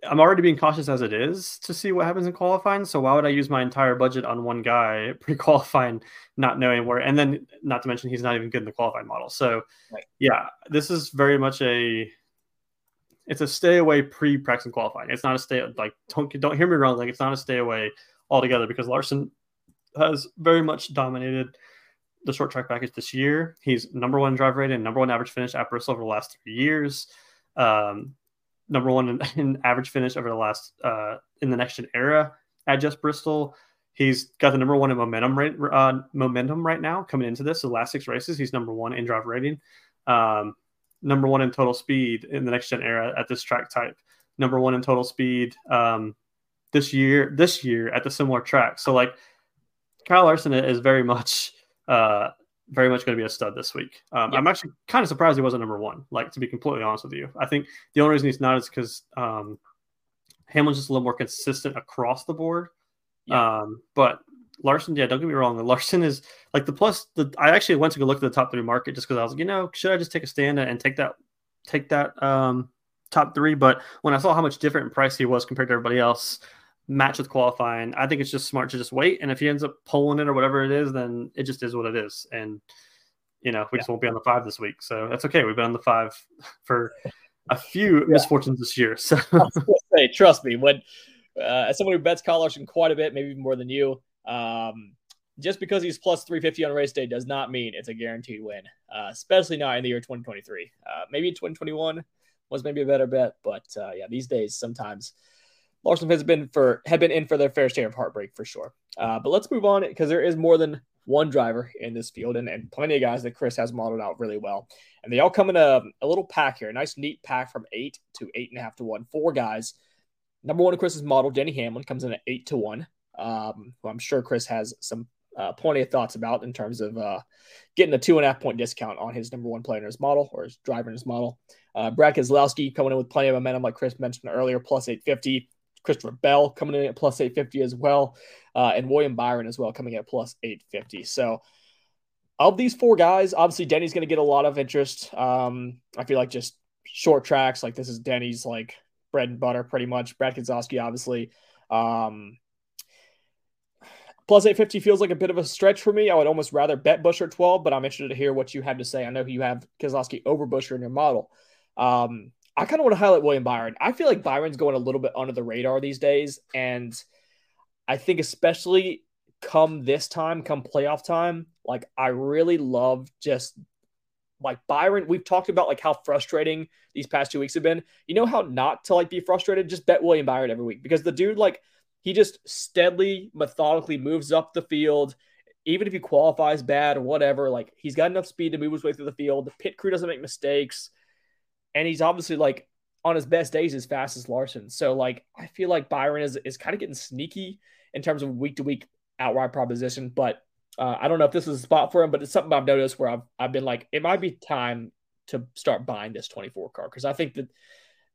I'm already being cautious as it is to see what happens in qualifying. So why would I use my entire budget on one guy pre-qualifying, not knowing where? And then, not to mention, he's not even good in the qualifying model. So, right. yeah, this is very much a it's a stay away pre practice and qualifying. It's not a stay like don't don't hear me wrong. Like it's not a stay away altogether because Larson has very much dominated the short track package this year. He's number one drive rate and number one average finish at Bristol over the last three years. Um, number one in, in, average finish over the last uh, in the next gen era at just Bristol. He's got the number one in momentum rate, uh, momentum right now coming into this. The last six races, he's number one in drive rating. Um, number one in total speed in the next gen era at this track type, number one in total speed um, this year. This year at the similar track. So like Kyle Larson is very much uh, very much going to be a stud this week. Um, I'm actually kind of surprised he wasn't number one. Like to be completely honest with you, I think the only reason he's not is because um, Hamlin's just a little more consistent across the board. Um, but Larson, yeah, don't get me wrong. Larson is like the plus. The I actually went to go look at the top three market just because I was like, you know, should I just take a stand and take that, take that um, top three? But when I saw how much different in price he was compared to everybody else, match with qualifying, I think it's just smart to just wait. And if he ends up pulling it or whatever it is, then it just is what it is. And you know, we yeah. just won't be on the five this week, so that's okay. We've been on the five for a few yeah. misfortunes this year. So, hey, trust me, when uh, as someone who bets Kyle Larson quite a bit, maybe more than you, um, just because he's plus 350 on race day does not mean it's a guaranteed win, uh, especially not in the year 2023. Uh, maybe 2021 was maybe a better bet, but uh, yeah, these days sometimes Larson has been for had been in for their fair share of heartbreak for sure. Uh, but let's move on because there is more than one driver in this field and, and plenty of guys that Chris has modeled out really well. And they all come in a, a little pack here, a nice neat pack from eight to eight and a half to one. Four guys. Number one in Chris's model, Denny Hamlin, comes in at eight to one um, who I'm sure Chris has some uh, plenty of thoughts about in terms of uh, getting a two and a half point discount on his number one player in his model or his driver in his model. Uh, Brad Keselowski coming in with plenty of momentum, like Chris mentioned earlier, plus 850. Christopher Bell coming in at plus 850 as well, uh, and William Byron as well coming at plus 850. So, of these four guys, obviously Denny's going to get a lot of interest. Um, I feel like just short tracks, like this is Denny's like bread and butter, pretty much. Brad Keselowski, obviously. Um, Plus 850 feels like a bit of a stretch for me. I would almost rather bet Buescher at 12, but I'm interested to hear what you have to say. I know you have Keselowski over Buescher in your model. Um, I kind of want to highlight William Byron. I feel like Byron's going a little bit under the radar these days. And I think, especially come this time, come playoff time, like I really love just like Byron, we've talked about like how frustrating these past two weeks have been. You know how not to like be frustrated? Just bet William Byron every week because the dude like he just steadily, methodically moves up the field. Even if he qualifies bad or whatever, like he's got enough speed to move his way through the field. The pit crew doesn't make mistakes. And he's obviously like on his best days as fast as Larson. So like I feel like Byron is is kind of getting sneaky in terms of week to week outright proposition. But uh, I don't know if this is a spot for him, but it's something I've noticed where I've I've been like, it might be time to start buying this 24 car because I think that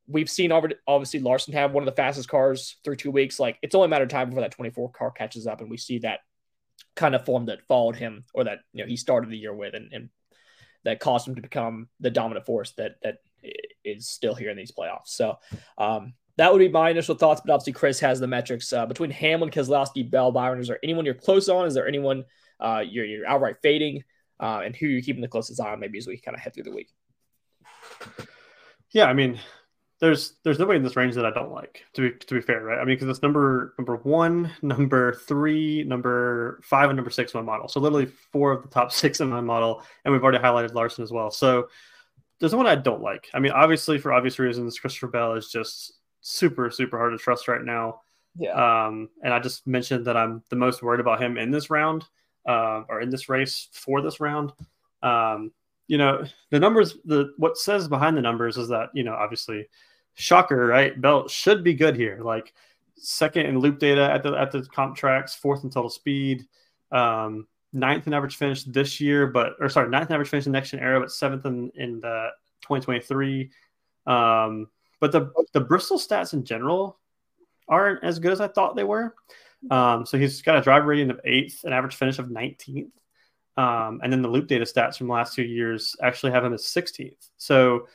we've seen obviously Larson have one of the fastest cars through two weeks. Like it's only a matter of time before that 24 car catches up and we see that kind of form that followed him or that you know he started the year with and, and that caused him to become the dominant force that that is still here in these playoffs. So um, that would be my initial thoughts. But obviously, Chris has the metrics uh, between Hamlin, Keselowski, Bell, Byron. Is there anyone you're close on? Is there anyone uh, you're, you're outright fading? Uh, and who you're keeping the closest eye on, maybe as we kind of head through the week. Yeah, I mean, there's there's nobody in this range that I don't like. To be to be fair, right? I mean, because it's number number one, number three, number five, and number six in my model. So literally four of the top six in my model, and we've already highlighted Larson as well. So there's one I don't like. I mean, obviously for obvious reasons, Christopher Bell is just super super hard to trust right now. Yeah. Um, and I just mentioned that I'm the most worried about him in this round, uh, or in this race for this round. Um, you know, the numbers, the what says behind the numbers is that you know, obviously, shocker, right? Bell should be good here. Like second in loop data at the at the comp tracks, fourth in total speed, um, ninth in average finish this year, but or sorry, ninth in average finish in next gen era, but seventh in in the 2023. Um, but the the Bristol stats in general aren't as good as I thought they were. Um, so he's got a driver rating of eighth, an average finish of 19th. Um, and then the loop data stats from the last two years actually have him as 16th. So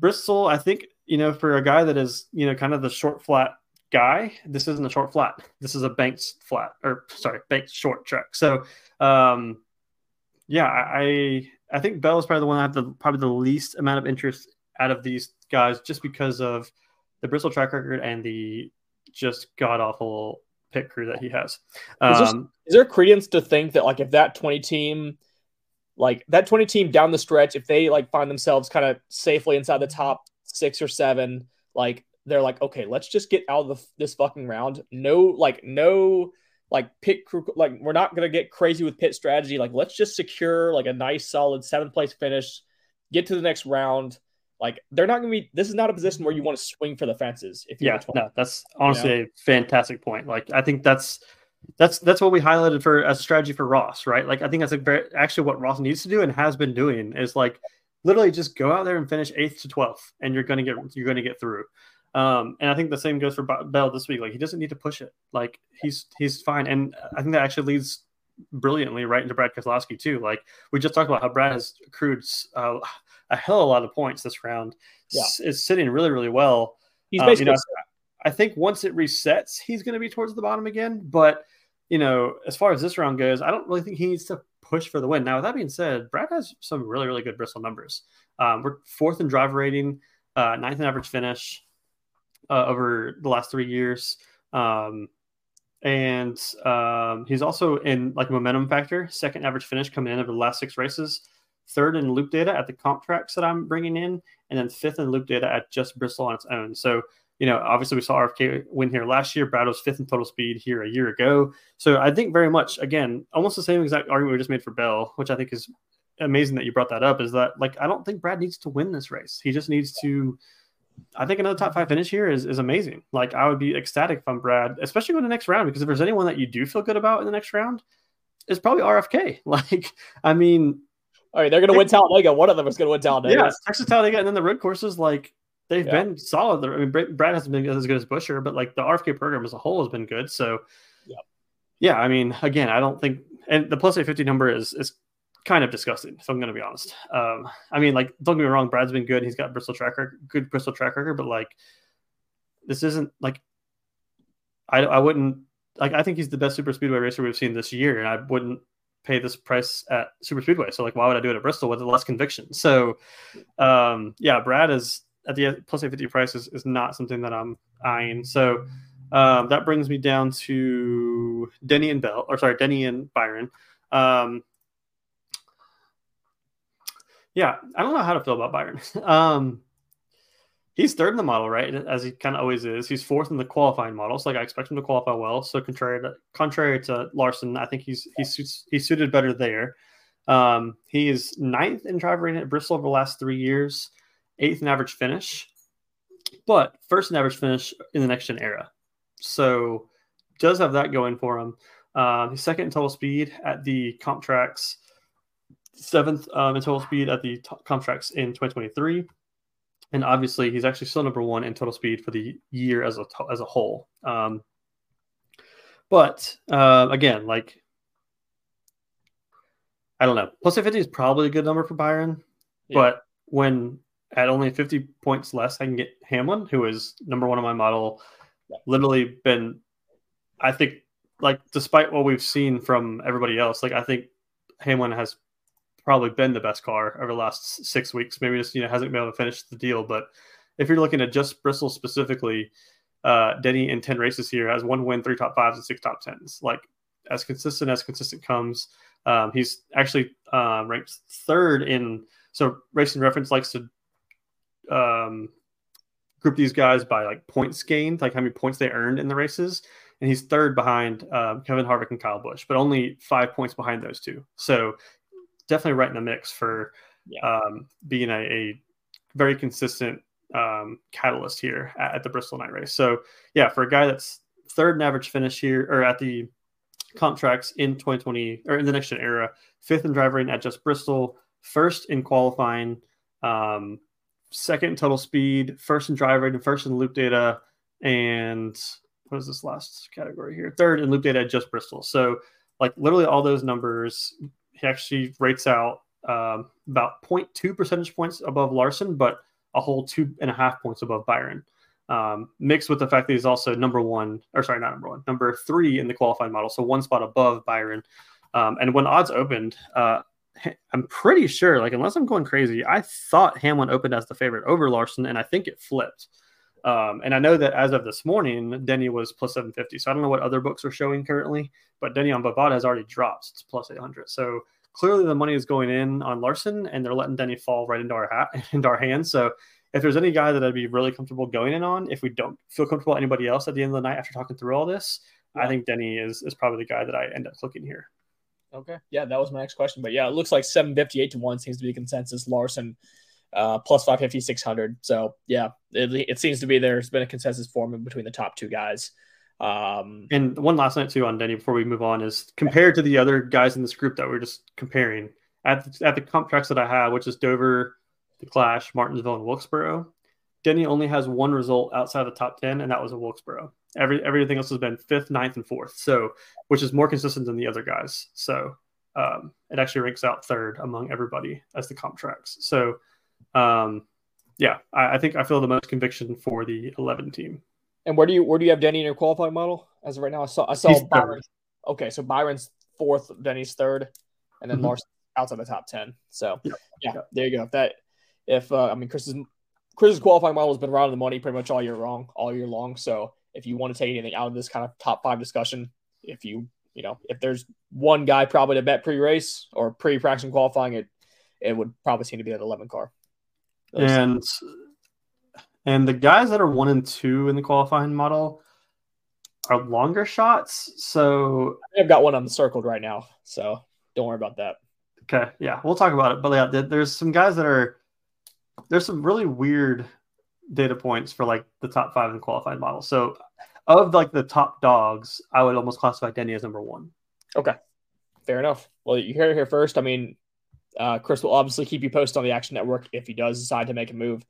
Bristol, I think, you know, for a guy that is, you know, kind of the short flat guy, this isn't a short flat. This is a banked flat or sorry, banked short track. So, um, yeah, I, I think Bell is probably the one I have the probably the least amount of interest out of these guys just because of the Bristol track record and the just god awful pit crew that he has. Um, is, there, is there credence to think that like if that 20 team like that 20 team down the stretch, if they like find themselves kind of safely inside the top six or seven, like they're like, okay, let's just get out of the, this fucking round. No, like no, like pit crew, like we're not gonna get crazy with pit strategy. Like let's just secure like a nice solid seventh place finish, get to the next round. Like they're not going to be. This is not a position where you want to swing for the fences. If yeah, no, that's honestly you know? a fantastic point. Like I think that's that's that's what we highlighted for as a strategy for Ross, right? Like I think that's a very, actually what Ross needs to do and has been doing is like literally just go out there and finish eighth to twelfth, and you're to get you're to get through. Um, and I think the same goes for Bell this week. Like he doesn't need to push it. Like he's he's fine, and I think that actually leads brilliantly right into Brad Keselowski too. Like we just talked about how Brad has accrued uh, a hell of a lot of points this round. Yeah. is sitting really, really well. He's basically. Um, you know, I think once it resets, he's going to be towards the bottom again. But you know, as far as this round goes, I don't really think he needs to push for the win. Now, with that being said, Brad has some really, really good Bristol numbers. Um, we're fourth in driver rating, uh, ninth in average finish uh, over the last three years. Um, and um, he's also in like momentum factor, second average finish coming in over the last six races third in loop data at the comp tracks that I'm bringing in, and then fifth in loop data at just Bristol on its own. So, you know, obviously we saw RFK win here last year. Brad was fifth in total speed here a year ago. So I think very much, again, almost the same exact argument we just made for Bell, which I think is amazing that you brought that up, is that like I don't think Brad needs to win this race. He just needs to I think another top five finish here is, is amazing. Like I would be ecstatic if I'm Brad, especially in the next round, because if there's anyone that you do feel good about in the next round, it's probably RFK. Like, I mean, all right, they're going to win Talladega. One of them is going to win Talladega. Yeah, Texas Talladega, and then the road courses like they've yeah. been solid. I mean, Brad hasn't been as good as Buescher, but like the RFK program as a whole has been good. So, yeah, yeah. I mean, again, I don't think, and the plus eight fifty number is is kind of disgusting. If I'm going to be honest. Um, I mean, like, don't get me wrong, Brad's been good. He's got Bristol track record, good Bristol track record, but like, this isn't like, I I wouldn't like. I think he's the best super speedway racer we've seen this year, and I wouldn't pay this price at Super Speedway. So like, why would I do it at Bristol with less conviction? So, um, yeah, Brad is at the plus 850 price is, is not something that I'm eyeing. So um, that brings me down to Denny and Bell, or sorry, Denny and Byron. Um, Yeah, I don't know how to feel about Byron. um, he's third in the model, right? As he kind of always is. He's fourth in the qualifying model, so like I expect him to qualify well. So contrary to contrary to Larson, I think he's he's he's suited better there. Um, he is ninth in driver rating at Bristol over the last three years, eighth in average finish, but first in average finish in the next gen era. So does have that going for him. Um, he's second in total speed at the comp tracks, seventh um, in total speed at the t- comp tracks in 2023. And obviously, he's actually still number one in total speed for the year as a, as a whole. Um, but uh, again, like, I don't know. Plus 50 is probably a good number for Byron. Yeah. But when at only 50 points less, I can get Hamlin, who is number one on my model, literally been, I think, like despite what we've seen from everybody else, like I think Hamlin has probably been the best car over the last six weeks. Maybe just you know hasn't been able to finish the deal. But if you're looking at just Bristol specifically, uh, Denny in ten races here has one win, three top fives, and six top tens. Like as consistent as consistent comes. Um, he's actually uh, ranked third in. So Racing Reference likes to um, group these guys by like points gained, like how many points they earned in the races and he's third behind um, Kevin Harvick and Kyle Busch, but only five points behind those two. So definitely right in the mix for yeah. um, being a, a, very consistent um, catalyst here at, at, the Bristol Night Race. So yeah, for a guy that's third in average finish here or at the comp tracks in 2020 or in the next gen era, fifth in driver at just Bristol, first in qualifying, um, second in total speed, first in driver and first in loop data, and what is this last category here? Third in loop data at just Bristol. So like literally all those numbers, he actually rates out um, about 0.2 percentage points above Larson, but a whole two and a half points above Byron. Um, mixed with the fact that he's also number one, or sorry, not number one, number three in the qualifying model, so one spot above Byron. Um, and when odds opened, uh, I'm pretty sure, like unless I'm going crazy, I thought Hamlin opened as the favorite over Larson, and I think it flipped. Um, and I know that as of this morning, Denny was plus 750. So I don't know what other books are showing currently, but Denny on Bovada has already dropped. It's plus 800. So clearly the money is going in on Larson and they're letting Denny fall right into our hat, into our hands. So if there's any guy that I'd be really comfortable going in on, if we don't feel comfortable anybody else at the end of the night after talking through all this. I think Denny is, is probably the guy that I end up clicking here. Okay. Yeah, that was my next question. But yeah, it looks like 758 to 1 seems to be consensus. Larson uh, plus 550, 600. So yeah, it, it, seems to be there's been a consensus forming between the top two guys. Um, and one last night too on Denny before we move on is compared to the other guys in this group that we're just comparing at the, at the comp tracks that I have, which is Dover, the Clash, Martinsville, and Wilkesboro. Denny only has one result outside of the top 10, and that was a Wilkesboro. Every everything else has been fifth, ninth, and fourth. So, which is more consistent than the other guys. So, um, it actually ranks out third among everybody as the comp tracks. So, um, yeah, I, I, think I feel the most conviction for the 11 team. And where do you where do you have Denny in your qualifying model as of right now? I saw I saw He's Byron. Third. Okay, so Byron's fourth, Denny's third, and then mm-hmm. Larson outside the top ten. So yep. yeah, yep. there you go. If that if uh, I mean Chris's Chris's qualifying model has been around the money pretty much all year long, all year long. So if you want to take anything out of this kind of top five discussion, if you you know if there's one guy probably to bet pre-race or pre-practice and qualifying, it it would probably seem to be that 11 car and and the guys that are one and two in the qualifying model are longer shots. So I've got one on the circled right now, so don't worry about that. Okay, yeah, we'll talk about it. But yeah, there's some guys that are there's some really weird data points for like the top five in the qualifying model. So of like the top dogs, I would almost classify Denny as number one. Okay, fair enough. Well, you hear it here first. I mean, uh, Chris will obviously keep you posted on the Action Network if he does decide to make a move.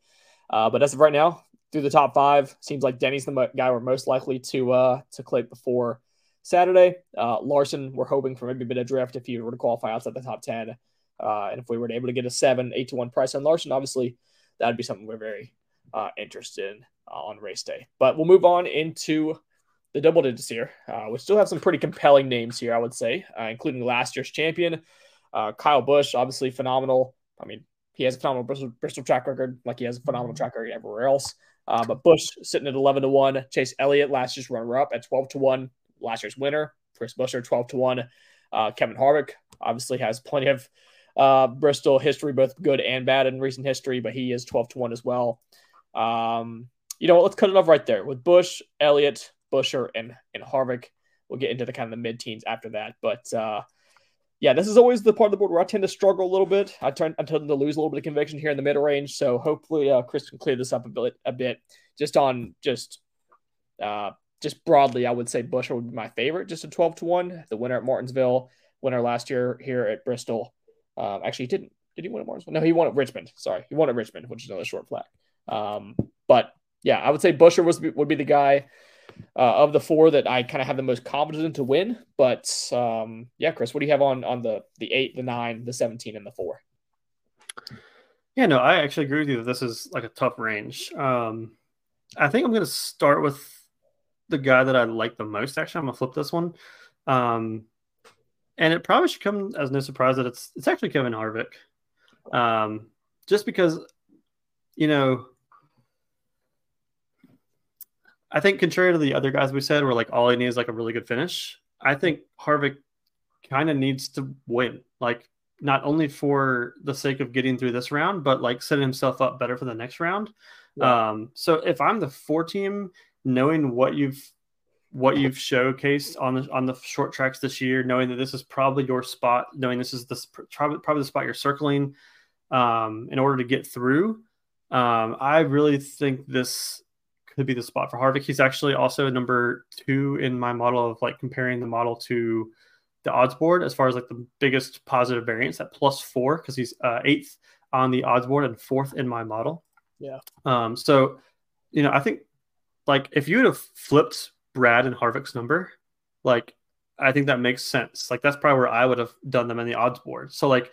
Uh, but as of right now, through the top five, seems like Denny's the guy we're most likely to uh, to click before Saturday. Uh, Larson, we're hoping for maybe a bit of drift if he were to qualify outside the top ten, uh, and if we were able to get a seven, eight to one price on Larson, obviously that'd be something we're very uh, interested in on race day. But we'll move on into the double digits here. We still have some pretty compelling names here, I would say, including last year's champion. Uh, Kyle Busch, obviously phenomenal. I mean, he has a phenomenal Bristol, Bristol track record, like he has a phenomenal track record everywhere else. Uh, but Busch sitting at 11 to 1. Chase Elliott, last year's runner up at 12 to 1. Last year's winner, Chris Buescher, 12 to 1. Uh, Kevin Harvick obviously has plenty of Uh, Bristol history, both good and bad in recent history, but he is 12 to 1 as well. Um, you know, let's cut it off right there with Busch, Elliott, Buescher, and, and Harvick. We'll get into the kind of the mid teens after that. But uh, yeah, this is always the part of the board where I tend to struggle a little bit. I, turn, I tend to lose a little bit of conviction here in the middle range. So hopefully uh, Chris can clear this up a bit, a bit just on just uh, just broadly, I would say Buescher would be my favorite, just a 12 to 1. The winner at Martinsville, winner last year here at Bristol. Um, actually, he didn't. Did he win at Martinsville? No, he won at Richmond. Sorry. He won at Richmond, which is another short flat. Um, but yeah, I would say Buescher was would be the guy uh, of the four that I kind of have the most confidence in to win. But um, yeah, Chris, what do you have on on the the eight, the nine, the seventeen, and the four? Yeah, no, I actually agree with you that this is like a tough range. Um, I think I'm going to start with the guy that I like the most. Actually, I'm gonna flip this one, um, and it probably should come as no surprise that it's it's actually Kevin Harvick, um, just because you know I think contrary to the other guys we said, where like all he needs is like a really good finish. I think Harvick kind of needs to win, like not only for the sake of getting through this round, but like setting himself up better for the next round. Yeah. Um, so if I'm the four team, knowing what you've what you've showcased on the on the short tracks this year, knowing that this is probably your spot, knowing this is the probably probably the spot you're circling um, in order to get through. Um, I really think this could be the spot for Harvick. He's actually also number two in my model of like comparing the model to the odds board as far as like the biggest positive variance at plus four because he's uh, eighth on the odds board and fourth in my model. Yeah. Um. So, you know, I think like if you would have flipped Brad and Harvick's number, like I think that makes sense. Like that's probably where I would have done them in the odds board. So like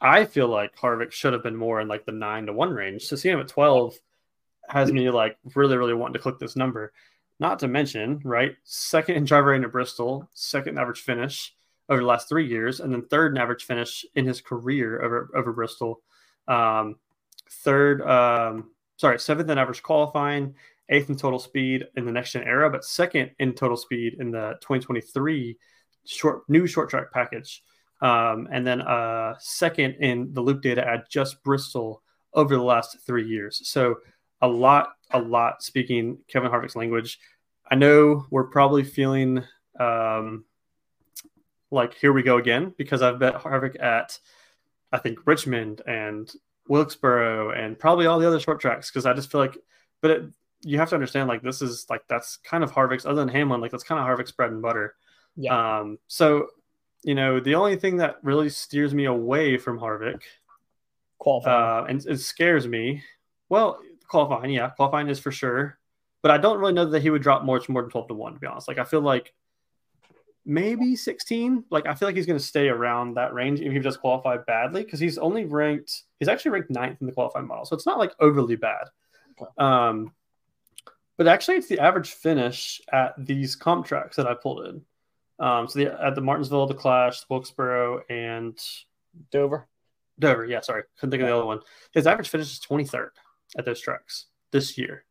I feel like Harvick should have been more in like the nine to one range. So see him at twelve has me like really, really wanting to click this number. Not to mention, right, second in driver at Bristol, second average finish over the last three years, and then third in average finish in his career over over Bristol. Um, third, um, sorry, seventh in average qualifying, eighth in total speed in the next gen era, but second in total speed in the 2023 short new short track package. Um, and then uh, second in the loop data at just Bristol over the last three years. So a lot, a lot speaking Kevin Harvick's language. I know we're probably feeling um, like here we go again because I've bet Harvick at I think Richmond and Wilkesboro and probably all the other short tracks because I just feel like, but it, you have to understand like this is like that's kind of Harvick's other than Hamlin like that's kind of Harvick's bread and butter. Yeah. Um. So you know the only thing that really steers me away from Harvick, qualifying, uh, and it scares me. Well, qualifying, yeah, qualifying is for sure. But I don't really know that he would drop more, more than 12 to 1, to be honest. Like, I feel like maybe 16. Like, I feel like he's going to stay around that range if he does qualify badly because he's only ranked, he's actually ranked ninth in the qualifying model. So it's not like overly bad. Um, but actually, it's the average finish at these comp tracks that I pulled in. Um, so the, at the Martinsville, the Clash, the Wilkesboro, and Dover. Dover, yeah, sorry, couldn't think of the other one. His average finish is 23rd at those tracks this year.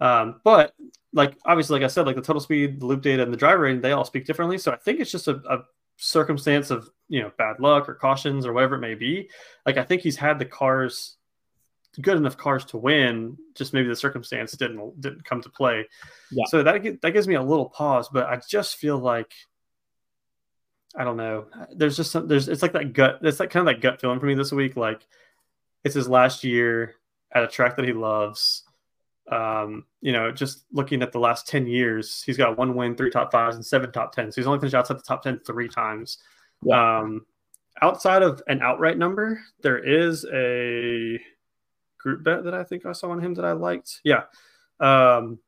Um, but like obviously, like I said, like the total speed, the loop data, and the driver rating, they all speak differently. So I think it's just a, a circumstance of you know bad luck or cautions or whatever it may be. Like I think he's had the cars good enough cars to win. Just maybe the circumstance didn't didn't come to play. Yeah. So that that gives me a little pause, but I just feel like I don't know. There's just some, there's it's like that gut. It's like kind of that gut feeling for me this week. Like it's his last year at a track that he loves. Um, you know, just looking at the last 10 years, he's got one win, three top fives, and seven top tens. So he's only finished outside the top 10 three times. Yeah. Um, outside of an outright number, there is a group bet that I think I saw on him that I liked. Yeah. Um,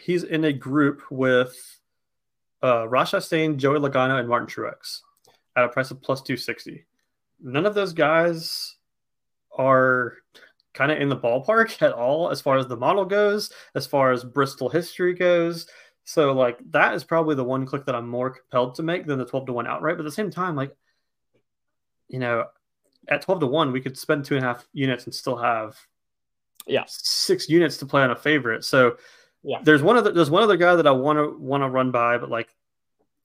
he's in a group with uh, Chastain, Joey Logano, and Martin Truex at a price of plus 260. None of those guys are kind of in the ballpark at all as far as the model goes, as far as Bristol history goes. So like that is probably the one click that I'm more compelled to make than the 12 to 1 outright. But at the same time, like, you know, at 12 to 1, we could spend two and a half units and still have yeah six units to play on a favorite. So yeah, there's one other there's one other guy that I want to want to run by, but like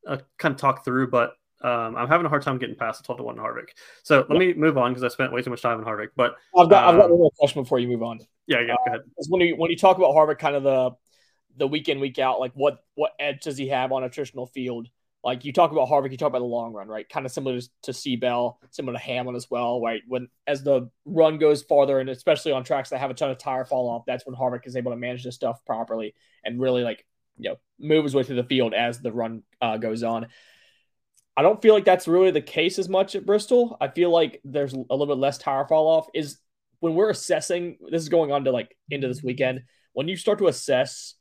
uh, I kind of talk through, but um, I'm having a hard time getting past the 12 to 1 Harvick. So let me move on because I spent way too much time on Harvick. But I've got um, I've got one more question before you move on. Yeah, yeah, go ahead. Uh, when you when you talk about Harvick, kind of the the week in week out, like what what edge does he have on a traditional field? Like you talk about Harvick, you talk about the long run, right? Kind of similar to Seabell, similar to Hamlin as well, right? When as the run goes farther, and especially on tracks that have a ton of tire fall off, that's when Harvick is able to manage this stuff properly and really like you know move his way through the field as the run uh, goes on. I don't feel like that's really the case as much at Bristol. I feel like there's a little bit less tire fall off. Is when we're assessing, this is going on to like into this weekend. When you start to assess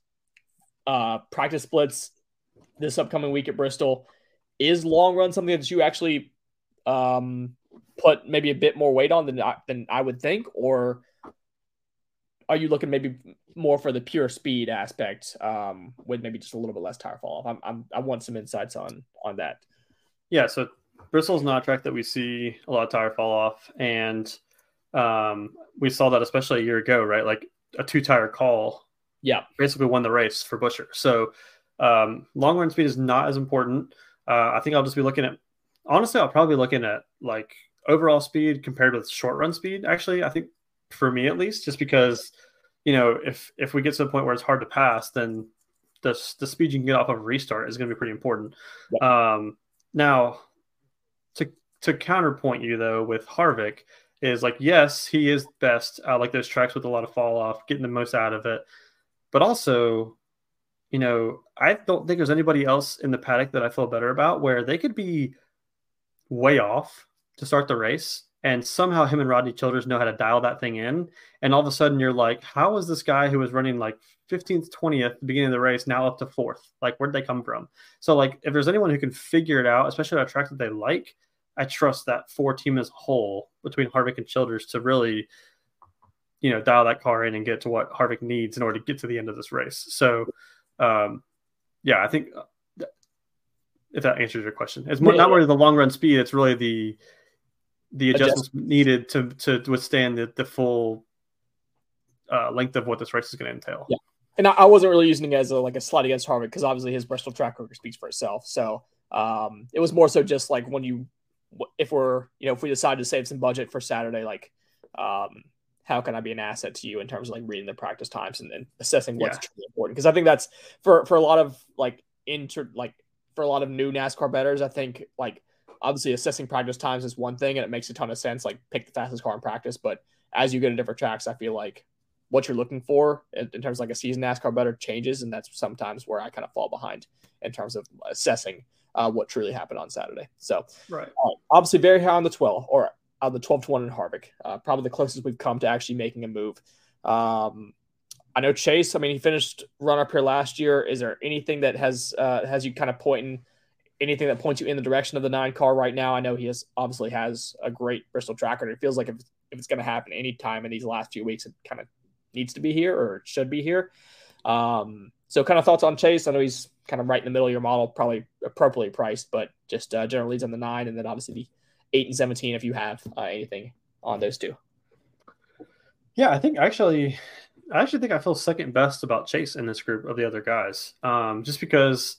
uh, practice splits this upcoming week at Bristol, is long run something that you actually um, put maybe a bit more weight on than I, than I would think, or are you looking maybe more for the pure speed aspect um, with maybe just a little bit less tire fall off? I'm, I'm, i want some insights on on that. Yeah, so Bristol's not a track that we see a lot of tire fall off, and um, we saw that especially a year ago, right? Like a two tire call, yeah, basically won the race for Buescher. So um, long run speed is not as important. Uh, I think I'll just be looking at honestly, I'll probably be looking at like overall speed compared with short run speed. Actually, I think for me at least, just because you know if if we get to the point where it's hard to pass, then the the speed you can get off of a restart is going to be pretty important. Yeah. Um, now, to to counterpoint you though with Harvick is like yes, he is best. I like those tracks with a lot of fall off, getting the most out of it, but also. You know, I don't think there's anybody else in the paddock that I feel better about where they could be way off to start the race and somehow him and Rodney Childers know how to dial that thing in. And all of a sudden, you're like, how is this guy who was running like 15th, 20th, beginning of the race, now up to fourth? Like, where'd they come from? So, like, if there's anyone who can figure it out, especially on a track that they like, I trust that four team as a whole between Harvick and Childers to really, you know, dial that car in and get to what Harvick needs in order to get to the end of this race. So, um, yeah, I think uh, if that answers your question, it's more, not really the long run speed; it's really the the adjustments Adjust. needed to to withstand the, the full uh, length of what this race is going to entail. Yeah, and I, wasn't really using it as a, like a slide against Harvick because obviously his Bristol track record speaks for itself. So um, it was more so just like when you if we're you know if we decide to save some budget for Saturday, like um, how can I be an asset to you in terms of like reading the practice times and, and assessing what's yeah. truly important? Because I think that's for for a lot of like inter like for a lot of new NASCAR betters, I think like obviously assessing practice times is one thing and it makes a ton of sense like pick the fastest car in practice but as you get to different tracks i feel like what you're looking for in, in terms of like a season nascar better changes and that's sometimes where i kind of fall behind in terms of assessing uh, what truly happened on saturday so right uh, obviously very high on the 12 or on the 12 to 1 in harvick uh, probably the closest we've come to actually making a move um, I know Chase. I mean, he finished run up here last year. Is there anything that has uh, has you kind of pointing anything that points you in the direction of the nine car right now. I know he has obviously has a great Bristol tracker. It feels like if, if it's going to happen anytime in these last few weeks, it kind of needs to be here or should be here. Um, so kind of thoughts on Chase. I know he's kind of right in the middle of your model, probably appropriately priced, but just uh, general leads on the nine, and then obviously the eight and seventeen if you have uh, anything on those two. Yeah, I think actually, I actually think I feel second best about Chase in this group of the other guys, um, just because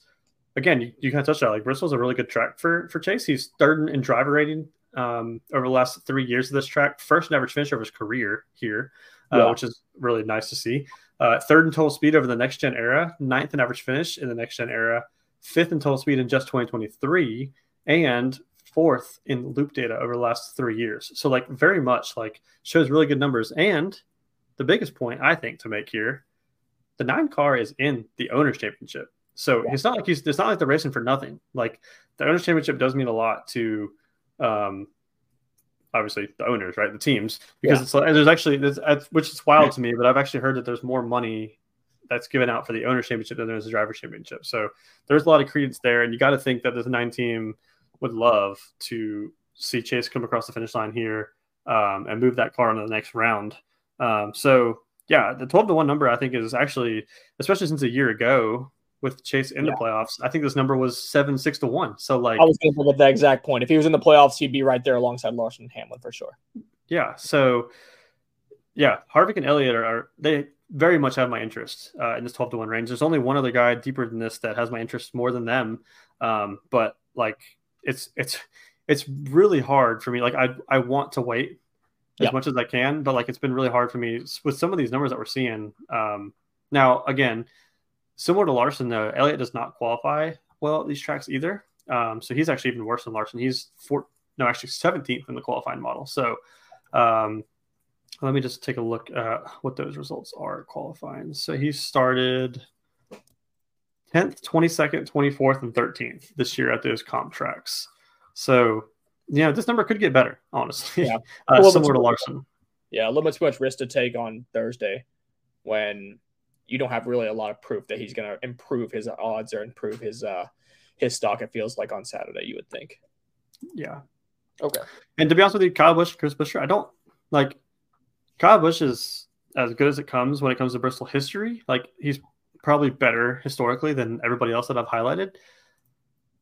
again, you, you kind of touched on like Bristol's a really good track for for Chase. He's third in driver rating um, over the last three years of this track, first and average finish of his career here, uh, yeah. which is really nice to see. Uh, third in total speed over the next gen era, ninth in average finish in the next gen era, fifth in total speed in just 2023, and fourth in loop data over the last three years. So like very much like shows really good numbers. And the biggest point I think to make here, the nine car is in the owners championship. So yeah. it's not like he's it's not like they're racing for nothing. Like the owners championship does mean a lot to um obviously the owners, right? The teams. Because yeah. it's like there's actually there's, which is wild to me, but I've actually heard that there's more money that's given out for the owners championship than there's a driver championship. So there's a lot of credence there. And you got to think that this nine team would love to see Chase come across the finish line here um, and move that car into the next round. Um, so yeah, the 12 to 1 number I think is actually, especially since a year ago, with Chase in the playoffs. I think this number was seven, six to one. So like I was going to bring up that exact point. If he was in the playoffs, he'd be right there alongside Larson and Hamlin for sure. Yeah. So yeah, Harvick and Elliott are, are they very much have my interest uh, in this twelve to one range. There's only one other guy deeper than this that has my interest more than them. Um, but like it's it's it's really hard for me. Like I I want to wait as much as I can, but like it's been really hard for me with some of these numbers that we're seeing. Um, now again, similar to Larson though, Elliott does not qualify well at these tracks either. Um, so he's actually even worse than Larson. He's four, no, actually 17th in the qualifying model. So um, let me just take a look at what those results are qualifying. So he started 10th, 22nd, 24th, and 13th this year at those comp tracks. So, you know, this number could get better, honestly. Yeah. uh, similar to Larson. Yeah, a little bit too much risk to take on Thursday when you don't have really a lot of proof that he's going to improve his odds or improve his uh his stock. It feels like on Saturday, you would think. Yeah. Okay. And to be honest with you, Kyle Busch, Chris Buescher, I don't like Kyle Busch is as good as it comes when it comes to Bristol history. Like he's probably better historically than everybody else that I've highlighted,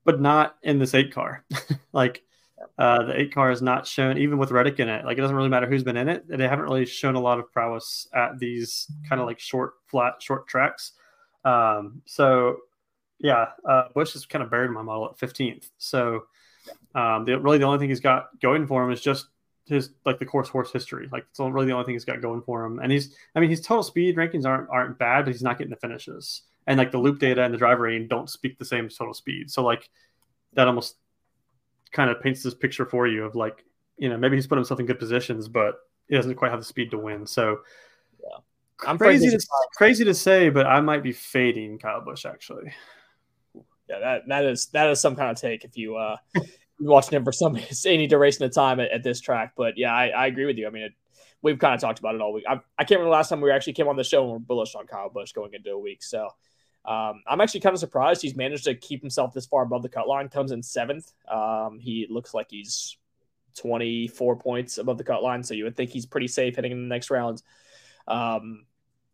but not in this eight car. like uh, the eight car is not shown, even with Reddick in it. Like it doesn't really matter who's been in it. They haven't really shown a lot of prowess at these kind of like short, flat, short tracks. Um, so yeah, uh, Busch is kind of buried in my model at 15th. So um, the, really the only thing he's got going for him is just his like the course horse history. Like it's really the only thing he's got going for him. And he's I mean his total speed rankings aren't aren't bad, but he's not getting the finishes. And like the loop data and the driver rating don't speak the same total speed. So like that almost kind of paints this picture for you of like, you know, maybe he's put himself in good positions, but he doesn't quite have the speed to win. So yeah. I'm crazy to, crazy to say, but I might be fading Kyle Busch actually. Yeah, that that is that is some kind of take if you uh watching him for some any duration of time at, at this track. But yeah, I, I, agree with you. I mean, it, we've kind of talked about it all week. I, I, can't remember the last time we actually came on the show and we're bullish on Kyle Busch going into a week. So um, I'm actually kind of surprised he's managed to keep himself this far above the cut line. Comes in seventh. Um, he looks like he's 24 points above the cut line, so you would think he's pretty safe heading in the next rounds. Um,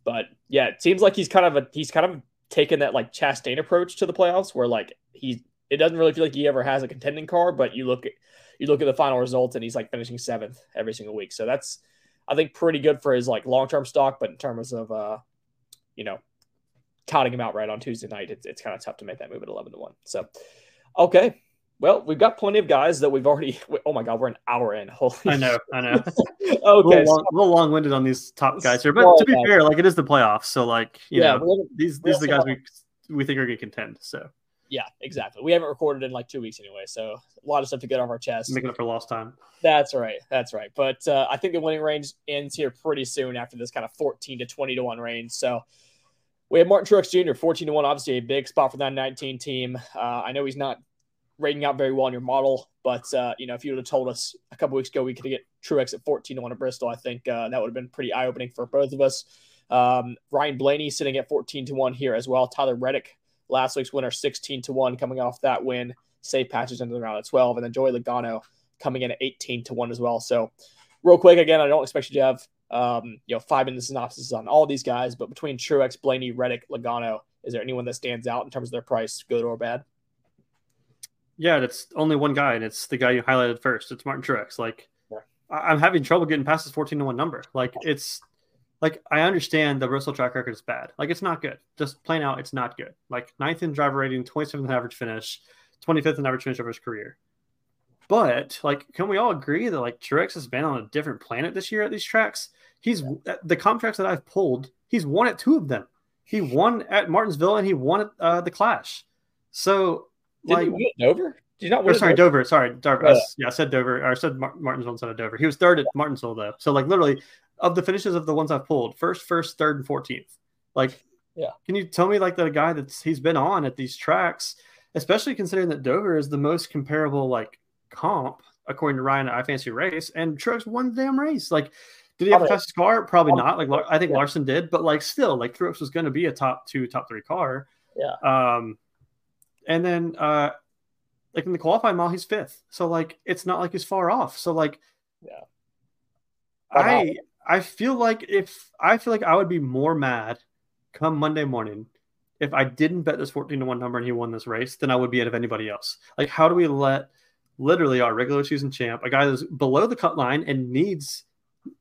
but yeah, it seems like he's kind of a he's kind of taken that like Chastain approach to the playoffs, where like he it doesn't really feel like he ever has a contending car, but you look at you look at the final results and he's like finishing seventh every single week. So that's I think pretty good for his like long term stock, but in terms of uh, you know, counting him out right on Tuesday night, it's, it's kind of tough to make that move at eleven to one. So okay. Well, we've got plenty of guys that we've already. Oh my God, we're an hour in. Holy! I know, I know. okay, a little, long, long-winded on these top guys here, but to be fair, like it is the playoffs, so like you yeah, know, these these are the guys we we think are going to contend. So yeah, exactly. We haven't recorded in like two weeks anyway, so a lot of stuff to get off our chest. Making up for lost time. That's right. That's right. But uh, I think the winning range ends here pretty soon after this kind of 14 to 20 to 1 range. So we have Martin Truex Jr., 14 to 1, obviously a big spot for that 19 team. Uh, I know he's not rating out very well in your model, but uh, you know, if you would have told us a couple weeks ago we could get Truex at 14 to 1 at Bristol, I think uh, that would have been pretty eye opening for both of us. Um, Ryan Blaney sitting at 14 to 1 here as well. Tyler Reddick Last week's winner, 16 to 1, coming off that win. Safe patches into the round at 12. And then Joey Logano coming in at 18 to 1 as well. So, real quick, again, I don't expect you to have um, you know five minute synopsis on all these guys, but between Truex, Blaney, Reddick, Logano, is there anyone that stands out in terms of their price, good or bad? Yeah, it's only one guy, and it's the guy you highlighted first. It's Martin Truex. Like, yeah. I'm having trouble getting past this 14 to 1 number. Like, it's like I understand the Bristol track record is bad. Like it's not good. Just plain out, it's not good. Like ninth in driver rating, 27th average finish, 25th in average finish over his career. But like, can we all agree that like Truex has been on a different planet this year at these tracks? He's the comp tracks that I've pulled. He's won at two of them. He won at Martinsville and he won at uh, the Clash. So Did like Dover? Did you not win? sorry, Dover. Sorry, Dover. Oh. I, yeah, I said Dover. Or I said Martinsville instead of Dover. He was third at Martinsville though. So like literally of the finishes of the ones I've pulled, first, first, third, and fourteenth. Like, yeah, can you tell me like the guy that's he's been on at these tracks, especially considering that Dover is the most comparable like comp according to Ryan at iFantasyRace, and Truex won the damn race. Like, did he have a fastest car? Probably not. Like, I think yeah. Larson did, but like, still, like Truex was going to be a top two, top three car. Yeah. Um, and then uh, like in the qualifying mile, he's fifth. So like, it's not like he's far off. So like, yeah. I I feel like if I feel like I would be more mad come Monday morning if I didn't bet this 14 to 1 number and he won this race than I would be out of anybody else. Like, how do we let literally our regular season champ, a guy that's below the cut line and needs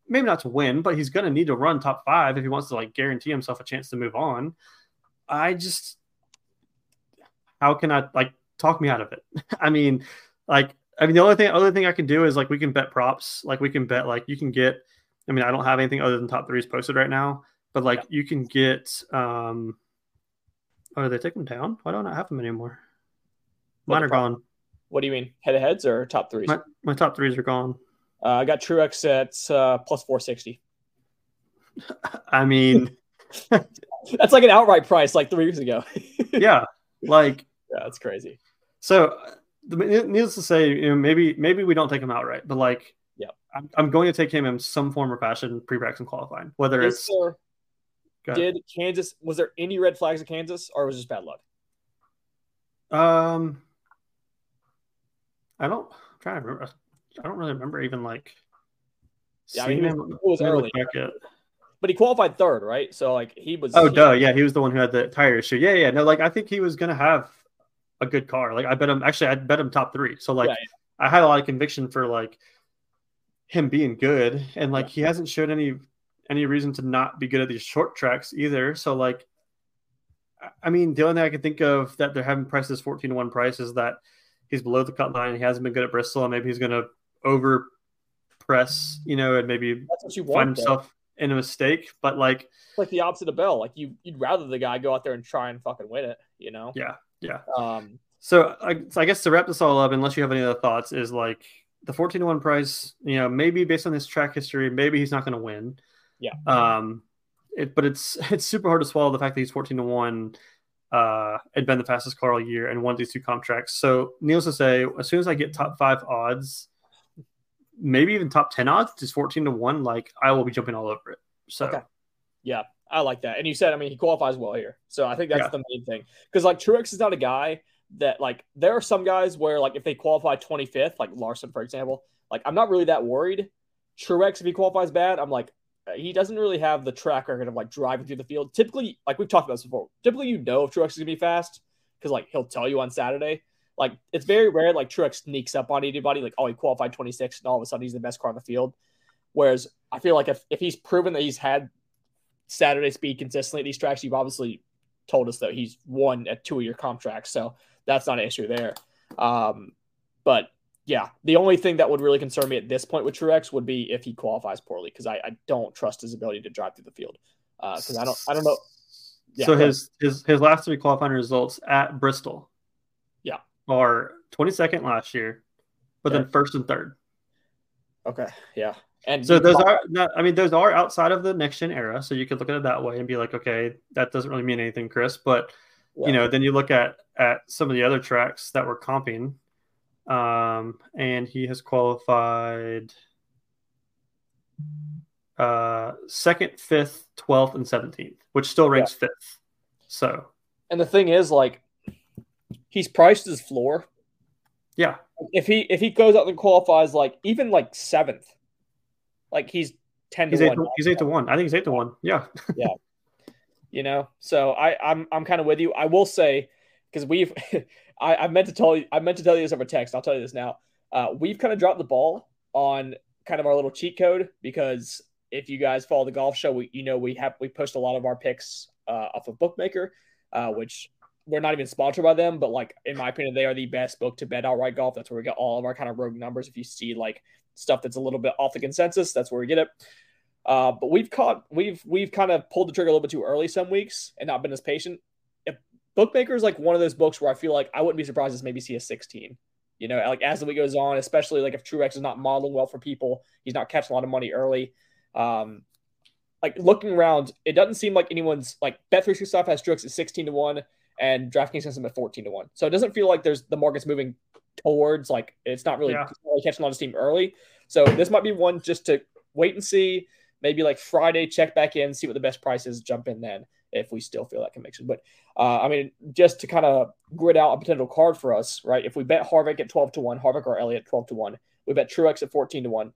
maybe not to win, but he's going to need to run top five if he wants to like guarantee himself a chance to move on. I just, how can I like talk me out of it? I mean, like I mean the only thing other thing I can do is like we can bet props. Like we can bet like you can get. I mean I don't have anything other than top threes posted right now, but like yeah. you can get. um Oh, did they take them down? Why don't I have them anymore? Mine are gone. What do you mean? Head to heads or top threes? My, my top threes are gone. Uh, I got Truex at uh, plus 460. I mean, that's like an outright price like three years ago. yeah. Like, yeah, that's crazy. So, needless to say, you know, maybe maybe we don't take him outright, but like, yeah, I'm, I'm going to take him in some form or fashion pre-practice and qualifying. Whether Is it's there, did Kansas was there any red flags at Kansas or was it just bad luck? Um, I don't. I'm trying to remember. I don't really remember even like. Yeah, I mean, it was, it was early. But he qualified third, right? So like he was. Oh, he, duh! Yeah, he was the one who had the tire issue. Yeah, yeah. No, like I think he was gonna have a good car. Like I bet him. Actually, I bet him top three. So like, yeah, yeah. I had a lot of conviction for like him being good, and like yeah. he hasn't showed any any reason to not be good at these short tracks either. So like, I mean, the only thing I can think of that they're having priced this fourteen to one price is that he's below the cut line. He hasn't been good at Bristol, and maybe he's going to over press, you know, and maybe find want, himself though. in a mistake. But like, like the opposite of Bell, like you, you'd rather the guy go out there and try and fucking win it, you know? Yeah, yeah. Um, so I, so I guess to wrap this all up, unless you have any other thoughts, is like the fourteen to one price. You know, maybe based on his track history, maybe he's not going to win. Yeah. Um, it, but it's it's super hard to swallow the fact that he's fourteen to one uh, had been the fastest car all year and won these two comp tracks. So, needless to say, as soon as I get top five odds, maybe even top 10 odds, is 14 to 1, like I will be jumping all over it. So, okay. yeah, I like that. And you said, I mean, he qualifies well here. So, I think that's yeah. the main thing. Because, like, Truex is not a guy that, like, there are some guys where, like, if they qualify 25th, like Larson, for example, like, I'm not really that worried. Truex, if he qualifies bad, I'm like, uh, he doesn't really have the track record of like driving through the field. Typically, like we've talked about this before, typically you know if Truex is gonna be fast because like he'll tell you on Saturday. Like it's very rare like Truex sneaks up on anybody, like, oh, he qualified 26 and all of a sudden he's the best car on the field. Whereas I feel like if, if he's proven that he's had Saturday speed consistently at these tracks, you've obviously told us that he's won at two of your comp tracks. So that's not an issue there. Um, but yeah, the only thing that would really concern me at this point with Truex would be if he qualifies poorly because I, I, don't trust his ability to drive through the field because uh, I don't I don't know. Yeah, so his his his last three qualifying results at Bristol, are twenty second last year, but then first and third. Okay, yeah, and so those are not. I mean, those are outside of the next gen era, so you could look at it that way and be like, okay, that doesn't really mean anything, Chris. But yeah. you know, then you look at at some of the other tracks that were comping um, and he has qualified uh, second, fifth, twelfth, and seventeenth, which still ranks yeah. fifth. So, and the thing is, like, he's priced his floor. Yeah. If he if he goes out and qualifies like even like seventh, like he's ten he's to one. he's eight to one. I think he's eight to one. Yeah. yeah. You know, so I I'm I'm kind of with you. I will say because we've I, I meant to tell you I meant to tell you this over text. I'll tell you this now. Uh, we've kind of dropped the ball on kind of our little cheat code because if you guys follow the golf show, we you know we have we post a lot of our picks uh, off of Bookmaker, uh, which we're not even sponsored by them, but like in my opinion, they are the best book to bet outright golf. That's where we get all of our kind of rogue numbers. If you see like stuff that's a little bit off the consensus, that's where we get it. Uh, but we've caught we've we've kind of pulled the trigger a little bit too early some weeks and not been as patient. If Bookmaker is like one of those books where I feel like I wouldn't be surprised to maybe see a 16. You know, like as the week goes on, especially like if Truex is not modeling well for people, he's not catching a lot of money early. Um, like looking around, it doesn't seem like anyone's like Bet365 stuff has Truex at 16 to 1 and DraftKings has him at 14 to 1. So it doesn't feel like there's the market's moving towards like it's not really, yeah. really catching on lot of steam early. So this might be one just to wait and see. Maybe like Friday, check back in, see what the best price is, jump in then if we still feel that conviction. But uh, I mean, just to kind of grid out a potential card for us, right? If we bet Harvick at 12 to 1, Harvick or Elliott 12 to 1, we bet Truex at 14 to 1.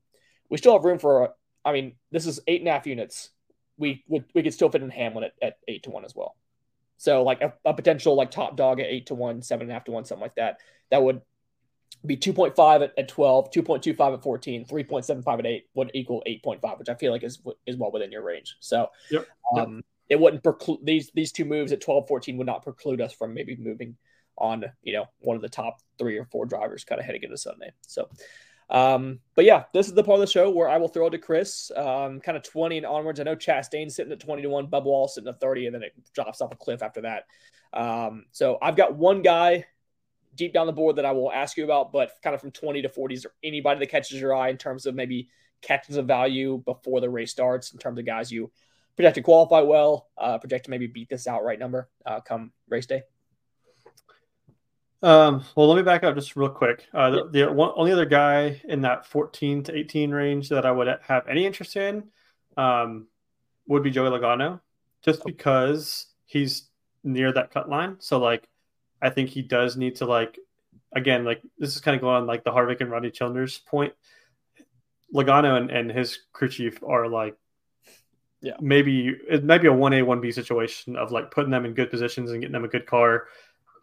We still have room for, I mean, this is eight and a half units. We we, we could still fit in Hamlin at, at 8 to 1 as well. So, like a, a potential like top dog at 8 to 1, 7.5 to 1, something like that. That would be 2.5 at, at 12, 2.25 at 14, 3.75 at 8 would equal 8.5, which I feel like is is well within your range. So, yep. Um, it wouldn't preclude these these two moves at 12 14 would not preclude us from maybe moving on you know one of the top three or four drivers kind of heading into Sunday. So. Um, but yeah, this is the part of the show where I will throw it to Chris, um, kind of 20 and onwards. I know Chastain's sitting at 20 to 1, Bubba Wallace sitting at 30, and then it drops off a cliff after that. Um, so I've got one guy deep down the board that I will ask you about, but kind of from 20 to 40, is there anybody that catches your eye in terms of maybe catches a value before the race starts in terms of guys you project to qualify well, uh, project to maybe beat this outright number uh, come race day? Um, well, let me back up just real quick. Uh, the, the one, only other guy in that 14 to 18 range that I would have any interest in um, would be Joey Logano, just because he's near that cut line. So, like, I think he does need to, like, again, like, this is kind of going on like the Harvick and Rodney Childers point. Logano and, and his crew chief are like, yeah, maybe it might be a 1A, 1B situation of like putting them in good positions and getting them a good car.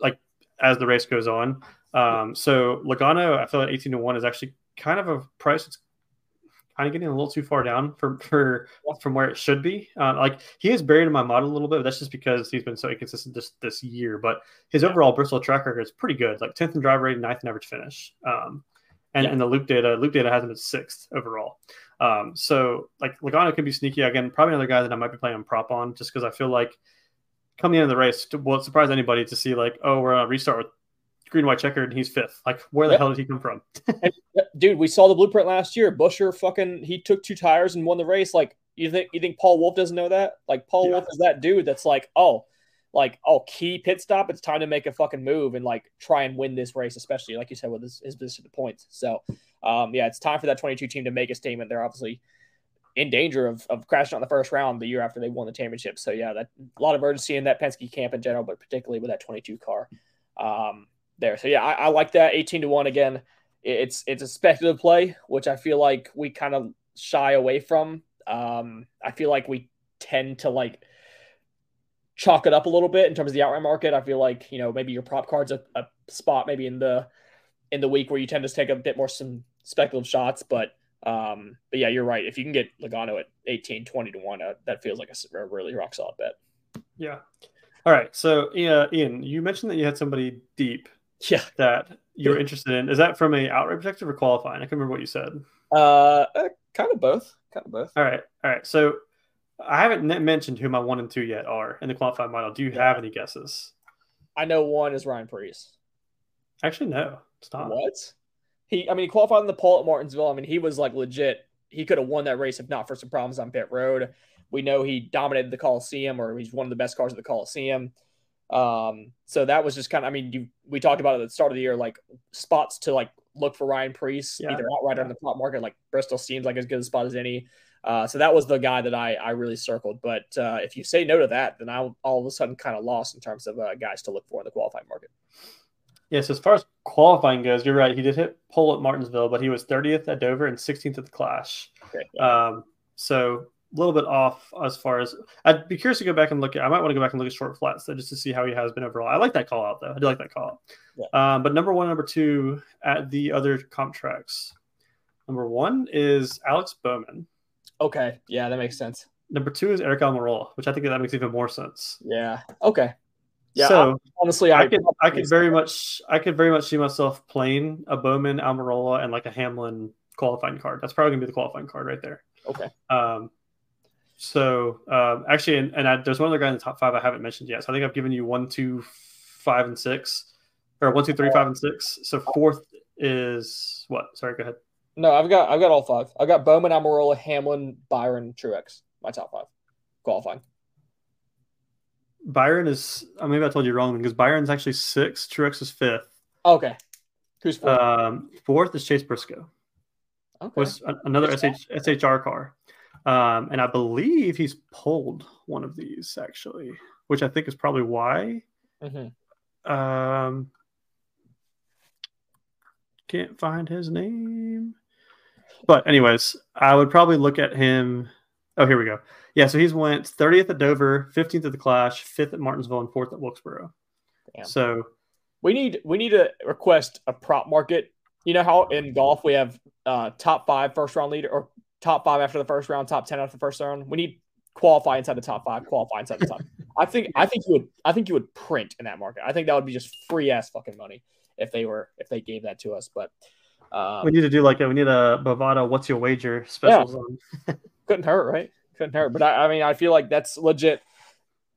Like, as the race goes on. Um, so Logano, I feel like 18 to 1 is actually kind of a price that's kind of getting a little too far down for, for from where it should be. Uh, like he is buried in my model a little bit, but that's just because he's been so inconsistent this this year. But his yeah. overall Bristol track record is pretty good, like 10th in driver rating, 9th in average finish. Um, and, yeah. and the loop data, loop data has him at sixth overall. Um, so like Logano can be sneaky again. Probably another guy that I might be playing on prop on, just because I feel like come the end of the race, won't surprise anybody to see like, oh, we're gonna restart with green white checkered and he's fifth. Like, where the yep. hell did he come from? and, dude, we saw the blueprint last year. Buescher fucking he took two tires and won the race. Like, you think you think Paul Wolfe doesn't know that? Like, Paul yeah. Wolfe is that dude that's like, oh, like, oh, key pit stop. It's time to make a fucking move and like try and win this race, especially like you said with his, his position of points. So, um, yeah, it's time for that 22 team to make a statement. They're obviously in danger of, of crashing out in the first round the year after they won the championship. So yeah, that a lot of urgency in that Penske camp in general, but particularly with that 22 car um, there. So yeah, I, I, like that 18 to one again. It's it's a speculative play, which I feel like we kind of shy away from. Um, I feel like we tend to like chalk it up a little bit in terms of the outright market. I feel like you know maybe your prop card's a, a spot maybe in the in the week where you tend to take a bit more some speculative shots, but um, but yeah, you're right. If you can get Logano at 18, 20 to 1, uh, that feels like a, a, really rock solid bet. Yeah. All right. So, yeah, Ian, you mentioned that you had somebody deep yeah. that you're yeah. interested in. Is that from a outright perspective or qualifying? I can't remember what you said. Uh, uh, kind of both. Kind of both. All right. All right. So, I haven't mentioned who my one and two yet are in the qualifying model. Do you yeah. have any guesses? I know one is Ryan Preece. Actually, no. Stop. What? He, I mean, he qualified in the pole at Martinsville. I mean, he was like legit. He could have won that race if not for some problems on pit road. We know he dominated the Coliseum, or he's one of the best cars at the Coliseum. Um, so that was just kind of, I mean, you, we talked about at the start of the year, like spots to like look for Ryan Preece, yeah. either outright or in the top market. Like Bristol seems like as good a spot as any. Uh, so that was the guy that I, I really circled. But uh, if you say no to that, then I all of a sudden kind of lost in terms of uh, guys to look for in the qualifying market. Yes, as far as qualifying goes, you're right. He did hit pole at Martinsville, but he was 30th at Dover and 16th at the Clash. Okay. Um, so a little bit off as far as I'd be curious to go back and look at. I might want to go back and look at short flats though, just to see how he has been overall. I like that call out though. I do like that call out. Yeah. Um, but number one, number two at the other comp tracks. Number one is Alex Bowman. Okay, yeah, that makes sense. Number two is Aric Almirola, which I think that makes even more sense. Yeah. Okay. Yeah, so honestly, I, I could I could very much I could very much see myself playing a Bowman, Almirola, and like a Hamlin qualifying card. That's probably gonna be the qualifying card right there. Okay. Um, so um, actually, and, and I, there's one other guy in the top five I haven't mentioned yet. So I think I've given you one, two, five, and six, or one, two, three, five, and six. So fourth is what? Sorry, go ahead. No, I've got I've got all five. I've got Bowman, Almirola, Hamlin, Byron, Truex. My top five qualifying. Byron is. Uh, maybe I told you wrong because Byron's actually sixth. Truex is fifth. Okay. Who's fourth? Um, fourth is Chase Briscoe. Okay. Was another SH, SHR car, um, and I believe he's pulled one of these actually, which I think is probably why. Mm-hmm. Um, can't find his name. But anyways, I would probably look at him. Oh, here we go. Yeah, so he's went 30th at Dover, 15th at the Clash, 5th at Martinsville, and 4th at Wilkesboro. Damn. So we need we need to request a prop market. You know how in golf we have uh, top five first round leader or top five after the first round, top ten after the first round. We need qualify inside the top five, qualify inside the top. I think I think you would I think you would print in that market. I think that would be just free ass fucking money if they were if they gave that to us. But um, we need to do like a, we need a Bovada. What's your wager special? Yeah. Couldn't hurt, right? Couldn't hurt. But I, I mean, I feel like that's legit.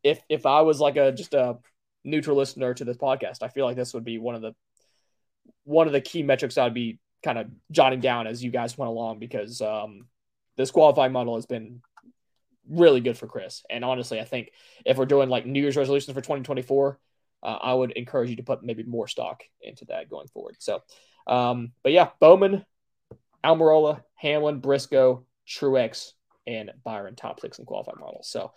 If if I was like a just a neutral listener to this podcast, I feel like this would be one of the one of the key metrics I'd be kind of jotting down as you guys went along because um, this qualifying model has been really good for Chris. And honestly, I think if we're doing like New Year's resolutions for 2024, uh, I would encourage you to put maybe more stock into that going forward. So, um, but yeah, Bowman, Almirola, Hamlin, Briscoe, Truex, and Byron top six in qualifying models. So,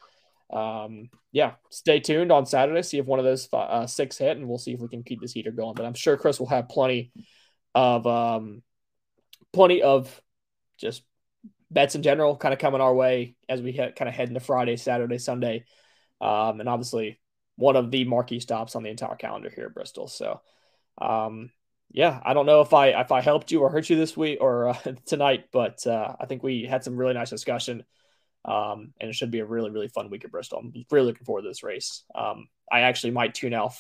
um, yeah, stay tuned on Saturday. See if one of those five, uh, six hit, and we'll see if we can keep this heater going. But I'm sure Chris will have plenty of um, plenty of just bets in general kind of coming our way as we kind of head into Friday, Saturday, Sunday, um, and obviously one of the marquee stops on the entire calendar here at Bristol. So, um, yeah, I don't know if I if I helped you or hurt you this week or uh, tonight, but uh, I think we had some really nice discussion, um, and it should be a really really fun week at Bristol. I'm really looking forward to this race. Um, I actually might tune out.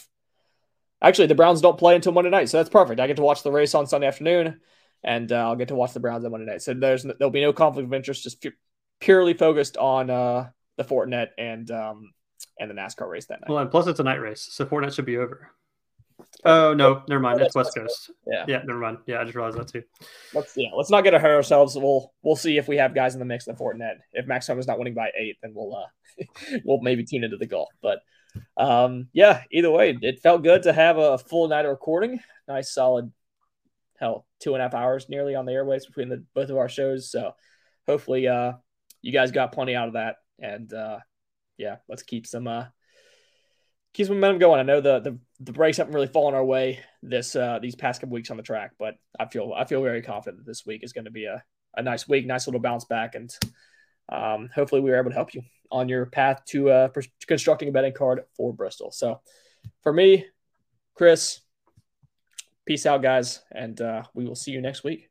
Actually, the Browns don't play until Monday night, so that's perfect. I get to watch the race on Sunday afternoon, and uh, I'll get to watch the Browns on Monday night. So there's there'll be no conflict of interest, just purely focused on uh, the Fortinet and um, and the NASCAR race that night. Well, and plus it's a night race, so Fortinet should be over. Oh no, never mind. Oh, it's West Coast. Yeah, yeah, never mind. Yeah, I just realized that too. Let's yeah, let's not get ahead of ourselves. We'll we'll see if we have guys in the mix in Fortinet. If Max is not winning by eight, then we'll uh we'll maybe tune into the golf. But um yeah, either way, it felt good to have a full night of recording. Nice solid hell two and a half hours nearly on the airways between the both of our shows. So hopefully uh you guys got plenty out of that. And uh yeah, let's keep some uh keep some momentum going. I know the the the breaks haven't really fallen our way this uh these past couple weeks on the track, but I feel I feel very confident that this week is going to be a, a nice week, nice little bounce back, and um, hopefully we were able to help you on your path to uh constructing a betting card for Bristol. So for me, Chris, peace out, guys, and uh, we will see you next week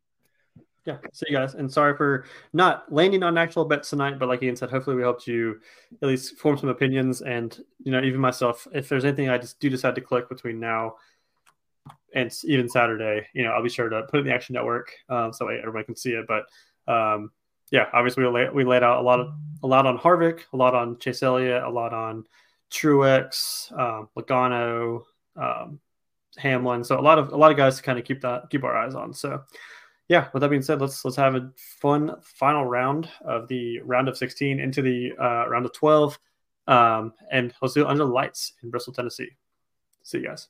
yeah, see you guys. And sorry for not landing on actual bets tonight, but like Ian said, hopefully we helped you at least form some opinions. And you know, even myself, if there's anything I just do decide to click between now and even Saturday, you know, I'll be sure to put it in the Action Network um, so everybody can see it. But um, yeah, obviously we laid, we laid out a lot of a lot on Harvick, a lot on Chase Elliott, a lot on Truex, um, Logano, um, Hamlin. So a lot of a lot of guys to kind of keep that keep our eyes on. So yeah, with that being said, let's let's have a fun final round of the round of 16 into the uh, round of 12, um, and let's do it under the lights in Bristol, Tennessee. See you guys.